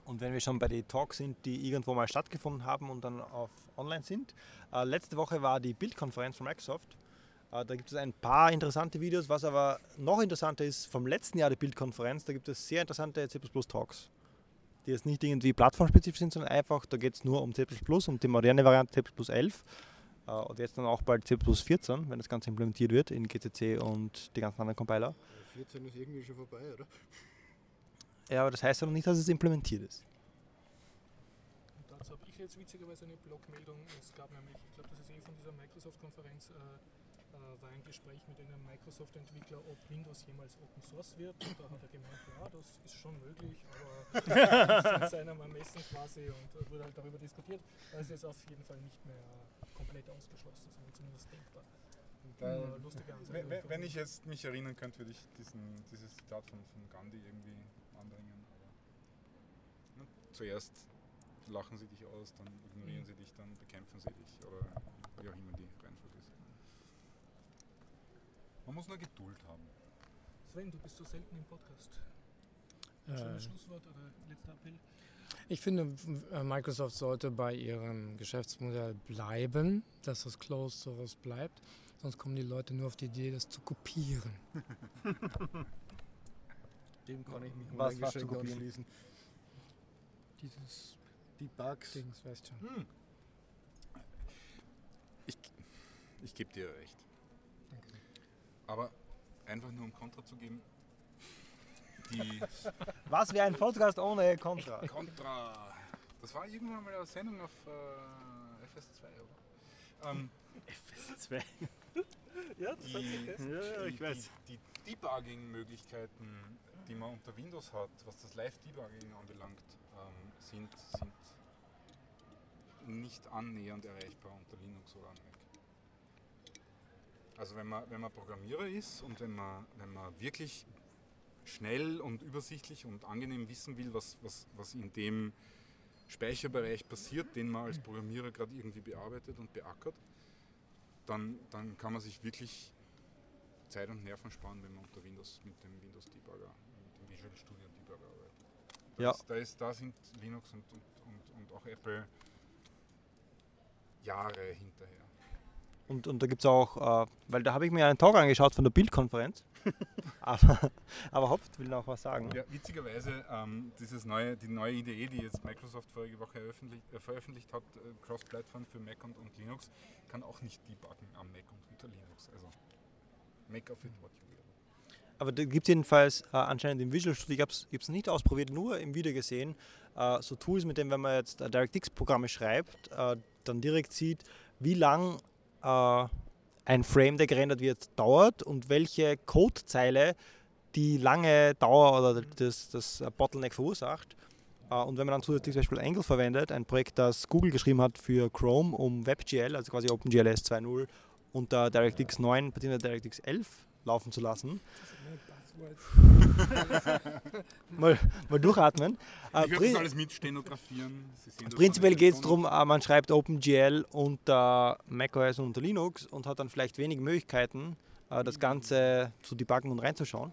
Und wenn wir schon bei den Talks sind, die irgendwo mal stattgefunden haben und dann auf online sind. Äh, letzte Woche war die Bildkonferenz von Microsoft äh, da gibt es ein paar interessante Videos. Was aber noch interessanter ist, vom letzten Jahr der Bildkonferenz, da gibt es sehr interessante C Talks. Die jetzt nicht irgendwie plattformspezifisch sind, sondern einfach, da geht es nur um C um die moderne Variante C 11. Äh, und jetzt dann auch bald C 14, wenn das Ganze implementiert wird in GCC und die ganzen anderen Compiler. 14 ist irgendwie schon vorbei, oder? Ja, aber das heißt ja noch nicht, dass es implementiert ist. Und dazu habe ich jetzt witzigerweise eine Blogmeldung. Es gab nämlich, ich glaube, das ist eh von dieser Microsoft-Konferenz, äh, äh, war ein Gespräch mit einem Microsoft-Entwickler, ob Windows jemals Open Source wird. Und da hat er gemeint, ja, das ist schon möglich, aber in seinem Ermessen quasi und äh, wurde halt darüber diskutiert. Das ist jetzt auf jeden Fall nicht mehr komplett ausgeschlossen, sondern zumindest denkbar. Da, wenn, wenn- ich jetzt mich erinnern könnte, würde ich diesen, dieses Zitat von, von Gandhi irgendwie anbringen. Aber, ne? Zuerst lachen sie dich aus, dann ignorieren sie dich, dann bekämpfen sie dich oder wie auch immer die Reihenfolge ist. Man muss nur Geduld haben. Sven, du bist so selten im Podcast. Äh, Schönes Schlusswort oder letzter Appell? Ich finde, äh, Microsoft sollte bei ihrem Geschäftsmodell bleiben, dass das Closed Source bleibt. Sonst kommen die Leute nur auf die Idee, das zu kopieren. Dem kann ich mich Was- was zu kopieren? anschließen. Dieses Die Bugs. Dings, weißt schon. Hm. Ich, ich gebe dir recht. Aber einfach nur um Kontra zu geben, die Was wäre ein Podcast ohne Contra? Contra. Das war irgendwann mal eine Sendung auf äh, FS2, oder? Ähm, Zwei. Ja, das hat sich die, fest. Ja, ja, ich die, weiß. Die, die Debugging-Möglichkeiten, die man unter Windows hat, was das Live-Debugging anbelangt, ähm, sind, sind nicht annähernd erreichbar unter Linux oder an Mac. Also wenn man, wenn man Programmierer ist und wenn man, wenn man wirklich schnell und übersichtlich und angenehm wissen will, was, was, was in dem Speicherbereich passiert, den man als Programmierer gerade irgendwie bearbeitet und beackert, dann, dann kann man sich wirklich Zeit und Nerven sparen, wenn man unter Windows mit dem Windows Debugger, mit dem Visual Studio Debugger arbeitet. Da, Ja. ist, da, ist, da sind Linux und, und, und, und auch Apple Jahre hinterher. Und, und da gibt es auch, äh, weil da habe ich mir einen Talk angeschaut von der Bildkonferenz. aber, aber Hopft will noch was sagen. Ja, witzigerweise, ähm, dieses neue, die neue Idee, die jetzt Microsoft vorige Woche veröffentlicht, äh, veröffentlicht hat, äh, Cross-Plattform für Mac und, und Linux, kann auch nicht debuggen am Mac und unter Linux. Also, make of it what you will. Aber da gibt es jedenfalls äh, anscheinend im Visual Studio, ich habe es nicht ausprobiert, nur im Video gesehen, äh, so Tools, mit denen, wenn man jetzt äh, DirectX-Programme schreibt, äh, dann direkt sieht, wie lang äh, ein Frame, der gerendert wird, dauert und welche Codezeile die lange Dauer oder das, das Bottleneck verursacht. Äh, Und wenn man dann zusätzlich zum Beispiel Angle verwendet, ein Projekt, das Google geschrieben hat für Chrome, um WebGL, also quasi OpenGLS 2.0 unter DirectX 9 bzw. DirectX 11 laufen zu lassen, mal, mal durchatmen. Äh, Ich werde prin- das alles mitstenografieren. Prinzipiell geht es darum, äh, man schreibt OpenGL unter macOS und unter Linux und hat dann vielleicht wenig Möglichkeiten, äh, das Ganze zu debuggen und reinzuschauen.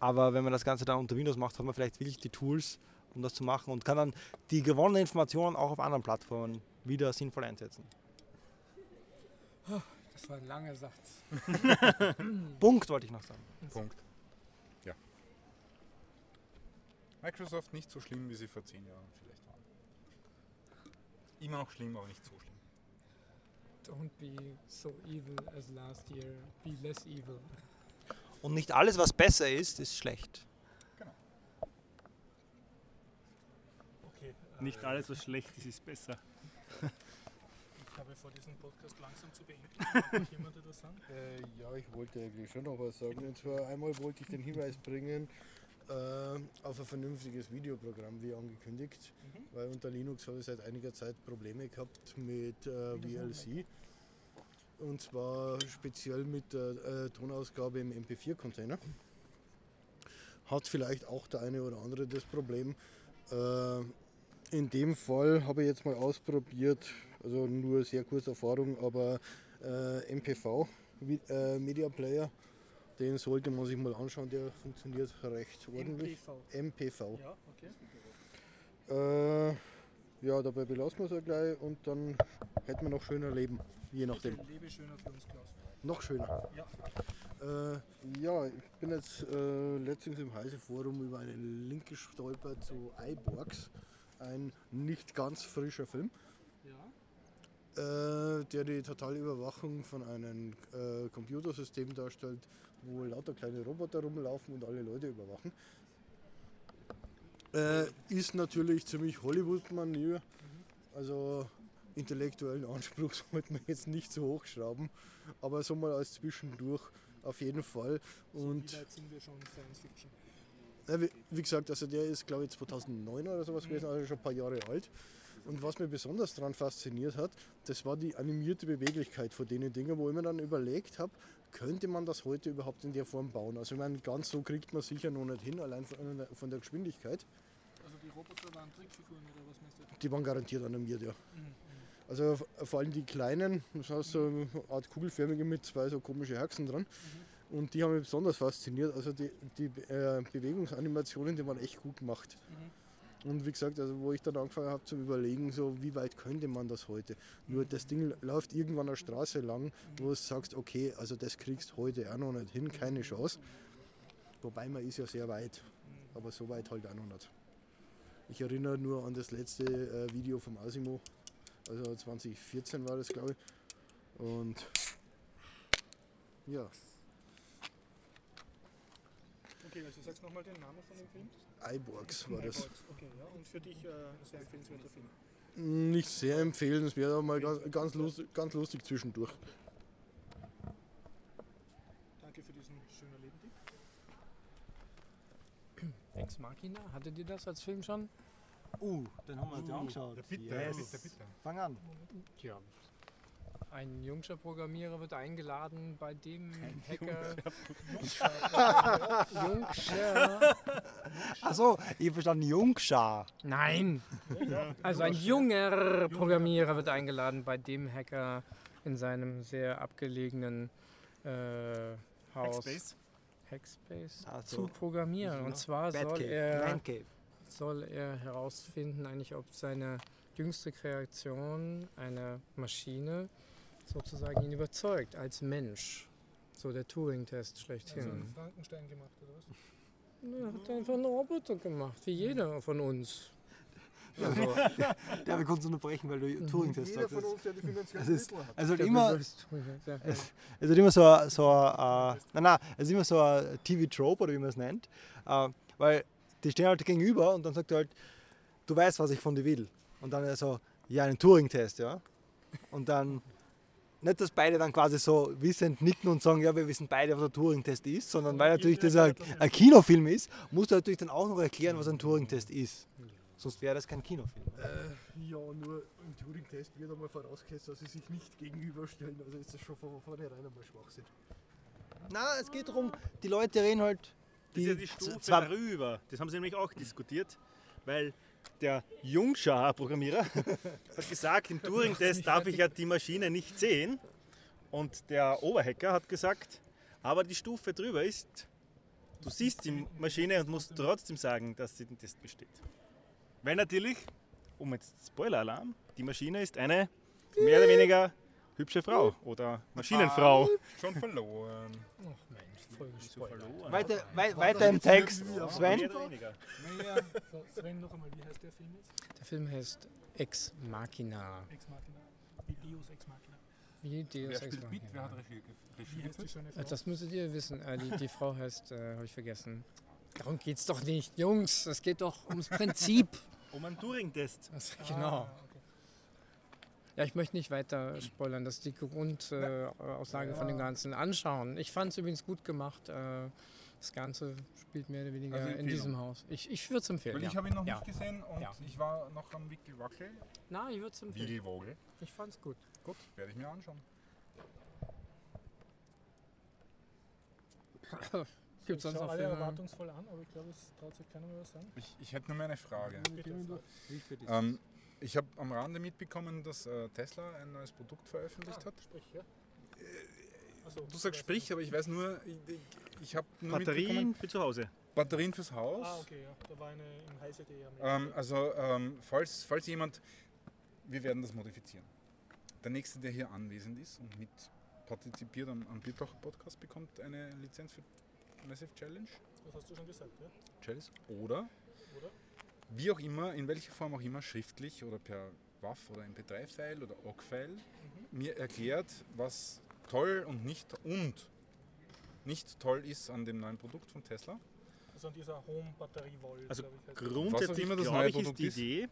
Aber wenn man das Ganze dann unter Windows macht, hat man vielleicht wirklich die Tools, um das zu machen und kann dann die gewonnenen Informationen auch auf anderen Plattformen wieder sinnvoll einsetzen. Das war ein langer Satz. Punkt wollte ich noch sagen. Punkt. Ja. Microsoft nicht so schlimm, wie sie vor zehn Jahren vielleicht waren. Immer noch schlimm, aber nicht so schlimm. Don't be so evil as last year. Be less evil. Und nicht alles, was besser ist, ist schlecht. Okay. äh, Nicht alles, was schlecht ist, ist besser. Ich habe vor, diesen Podcast langsam zu beenden. Hat jemand etwas sagen? Äh, ja, ich wollte eigentlich schon noch was sagen. Und zwar einmal wollte ich den Hinweis bringen äh, auf ein vernünftiges Videoprogramm, wie angekündigt. Weil unter Linux habe ich seit einiger Zeit Probleme gehabt mit äh, VLC. Und zwar speziell mit der äh, Tonausgabe im MP4-Container. Hat vielleicht auch der eine oder andere das Problem. Äh, in dem Fall habe ich jetzt mal ausprobiert, also nur sehr kurze Erfahrung, aber äh, MPV Vi- äh, Media Player, den sollte man sich mal anschauen, der funktioniert recht ordentlich. MPV. MPV. Ja, okay. Äh, ja, dabei belassen wir es ja gleich und dann hätten wir noch schöner Leben, je nachdem. Bitte lebe schöner für uns, Klaus. Noch schöner. Ja. Äh, ja, ich bin jetzt äh, letztens im Heise Forum über einen Link gestolpert zu iBorgs, ein nicht ganz frischer Film, der die totale Überwachung von einem äh, Computersystem darstellt, wo lauter kleine Roboter rumlaufen und alle Leute überwachen. Äh, ist natürlich ziemlich Hollywood-Manier, also intellektuellen Anspruch sollte man jetzt nicht so hochschrauben, aber so mal als Zwischendurch auf jeden Fall. Und Wie weit sind wir schon Science Fiction? ja, wie, wie gesagt, also der ist glaube ich 2009 oder sowas gewesen, also schon ein paar Jahre alt. Und was mich besonders daran fasziniert hat, das war die animierte Beweglichkeit von denen Dingen, wo ich mir dann überlegt habe, könnte man das heute überhaupt in der Form bauen? Also ich meine, ganz so kriegt man sicher noch nicht hin, allein von, der Geschwindigkeit. Also die Roboter waren Trickfiguren oder was meinst du? Die waren garantiert animiert, ja. Mhm. Also v- vor allem die kleinen, das heißt so eine Art kugelförmige mit zwei so komische Herzen dran. Und die haben mich besonders fasziniert. Also die, die äh, Bewegungsanimationen, die waren echt gut gemacht. Und wie gesagt, also wo ich dann angefangen habe zu überlegen, so wie weit könnte man das heute? Nur das Ding läuft irgendwann eine Straße lang, wo du sagst, okay, also das kriegst heute auch noch nicht hin, keine Chance. Wobei man ist ja sehr weit, aber so weit halt auch noch nicht. Ich erinnere nur an das letzte äh, Video vom Asimo, also 2014 war das glaube ich. Und ja, Okay, also sagst nochmal den Namen von dem Film? iBorgs war das. Okay, ja. Und für dich äh, sehr empfehlenswerter Film. Nicht sehr empfehlenswert, aber mal ganz, ganz, lustig, ganz lustig zwischendurch. Danke für diesen schönen Lebentipp. Ex Machina, hattet ihr das als Film schon? Uh, den haben wir uns ja angeschaut. bitte, yes. bitte, bitte. Fang an. Ja. Ein jungscher Programmierer wird eingeladen, bei dem Hacker. Jungscher. Achso, ich habe verstanden, Jungschar. Nein! Also ein junger Programmierer wird eingeladen, bei dem Hacker in seinem sehr abgelegenen äh, Haus Hackspace. Hackspace Ach zu programmieren. Und zwar soll er, soll er herausfinden, eigentlich, ob seine jüngste Kreation, eine Maschine, sozusagen ihn überzeugt als Mensch. So der Turing-Test Also schlechthin. einen Frankenstein gemacht oder was? Er hat einfach einen Roboter gemacht, wie jeder von uns. Also, Ja, wir konnten es unterbrechen, weil du Turing-Test Jeder sagst. von uns, der die finanziellen Es ist, Mittel hat. also der immer, es ist immer so, ein- so äh, nein, nein, es ist immer so ein TV-Trope oder wie man es nennt, äh, weil die stehen halt gegenüber und dann sagt er halt, du weißt, was ich von dir will. Und dann er so, ja, einen Turing-Test, ja. Und dann, nicht, dass beide dann quasi so wissend nicken und sagen, ja, wir wissen beide, was ein Turing-Test ist, sondern weil natürlich das ein, ein Kinofilm ist, musst du natürlich dann auch noch erklären, was ein Turing-Test ist. Sonst wäre das kein Kinofilm. Äh, ja, nur im Turing-Test wird einmal vorausgesetzt, dass sie sich nicht gegenüberstellen. Also ist das schon von vornherein einmal Schwachsinn. Na, es geht darum, die Leute reden halt. Das ist ja die Stufe zwar- darüber. Das haben sie nämlich auch diskutiert, weil der Jungschar-Programmierer hat gesagt, im Turing-Test darf ich ja die Maschine nicht sehen. Und der Oberhacker hat gesagt, aber die Stufe drüber ist, du siehst die Maschine und musst trotzdem sagen, dass sie den Test besteht. Weil natürlich, um jetzt Spoiler-Alarm, die Maschine ist eine mehr oder weniger hübsche Frau oder Maschinenfrau. Schon verloren. Ach Mensch, voll gespoilert. Weiter, wei weiter im Text, Sven. So, Sven, noch einmal, wie heißt der Film jetzt? Der Film heißt Ex Machina. Ex Machina. Wie Deus Ex Machina. Wie Deus Wer Ex spielt mit? Wer Machina. hat Regie, geführt? Äh? Das müsstet ihr wissen. Äh, die, die Frau heißt, äh, habe ich vergessen. Darum geht's doch nicht, Jungs. Es geht doch ums Prinzip. Um einen Turing-Test. Ah, genau. okay. Ja, ich möchte nicht weiter spoilern. Das ist die Grundaussage äh, Aussage von dem Ganzen. Anschauen. Ich fand es übrigens gut gemacht. Äh, das Ganze spielt mehr oder weniger Also in diesem Haus. Ich, ich würde es empfehlen. Weil ja. ich habe ihn noch Ja. nicht gesehen und Ja. ich war noch am Wickelwackel. Nein, ich würde es empfehlen. Wiegelwogel. Ich fand es gut. Gut, werde ich mir anschauen. Gibt es sonst noch alle Filme? erwartungsvoll an, aber ich glaube, es traut sich keiner mehr was sagen. Ich, ich hätte nur mehr eine Frage. Bitte. Ähm, ich habe am Rande mitbekommen, dass äh, Tesla ein neues Produkt veröffentlicht hat. Sprich, ja. Also, Du sagst sprich, aber ich weiß nur, ich, ich, ich habe nur Batterien für zu Hause. Batterien fürs Haus. Ah, okay, ja. Da war eine im Heise.de am Ähm, also, ähm, falls, falls jemand, wir werden das modifizieren. Der nächste, der hier anwesend ist und mit partizipiert am, am Biertaucher Podcast, bekommt eine Lizenz für Massive Challenge. Das hast du schon gesagt, ja? Chalice. Oder Oder? Wie auch immer, in welcher Form auch immer, schriftlich oder per WAF oder MP3-File oder OGG-File, mir erklärt, was toll und nicht und nicht toll ist an dem neuen Produkt von Tesla. Also an dieser Home-Batterie-Volt. Also ich, das. Grundsätzlich immer das glaube neue ich, ist Produkt die ist. Idee,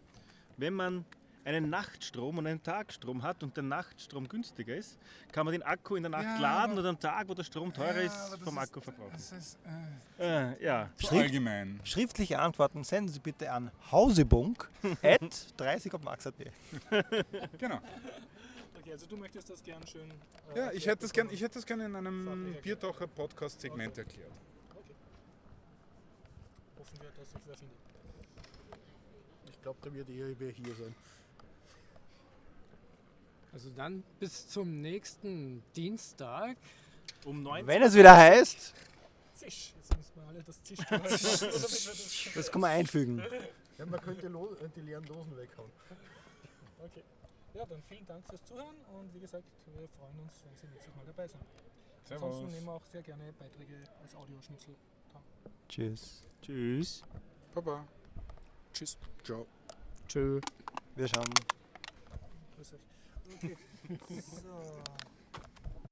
wenn man einen Nachtstrom und einen Tagstrom hat und der Nachtstrom günstiger ist, kann man den Akku in der Nacht Ja, laden oder am Tag, wo der Strom teurer Ja, ist, vom Akku verbrauchen. Das ist äh, Äh, ja, Schrift- allgemein. Schriftliche Antworten senden Sie bitte an hausebunk at 30 auf max.at. Genau. Okay, also du möchtest das gern schön. äh, Ja, ich erklärt hätte das gern, ich hätte das gerne in einem Biertaucher Podcast Segment erklärt. Okay. Hoffen wir, dass sich wer findet. Ich glaube, da wird eher wer hier sein. Also dann bis zum nächsten Dienstag. um 19 Wenn es wieder heißt, Zisch. Jetzt müssen wir alle das Zisch das das kann man einfügen. Ja, man könnte äh, die leeren Dosen weghauen. Okay. Ja, dann vielen Dank fürs Zuhören und wie gesagt, wir freuen uns, wenn Sie nächstes Mal dabei sind. Ansonsten nehmen wir auch sehr gerne Beiträge als Audioschnitzel. Tschüss. Tschüss. Baba. Tschüss. Ciao. Tschö. Wir schauen. Grüß euch. Okay. so.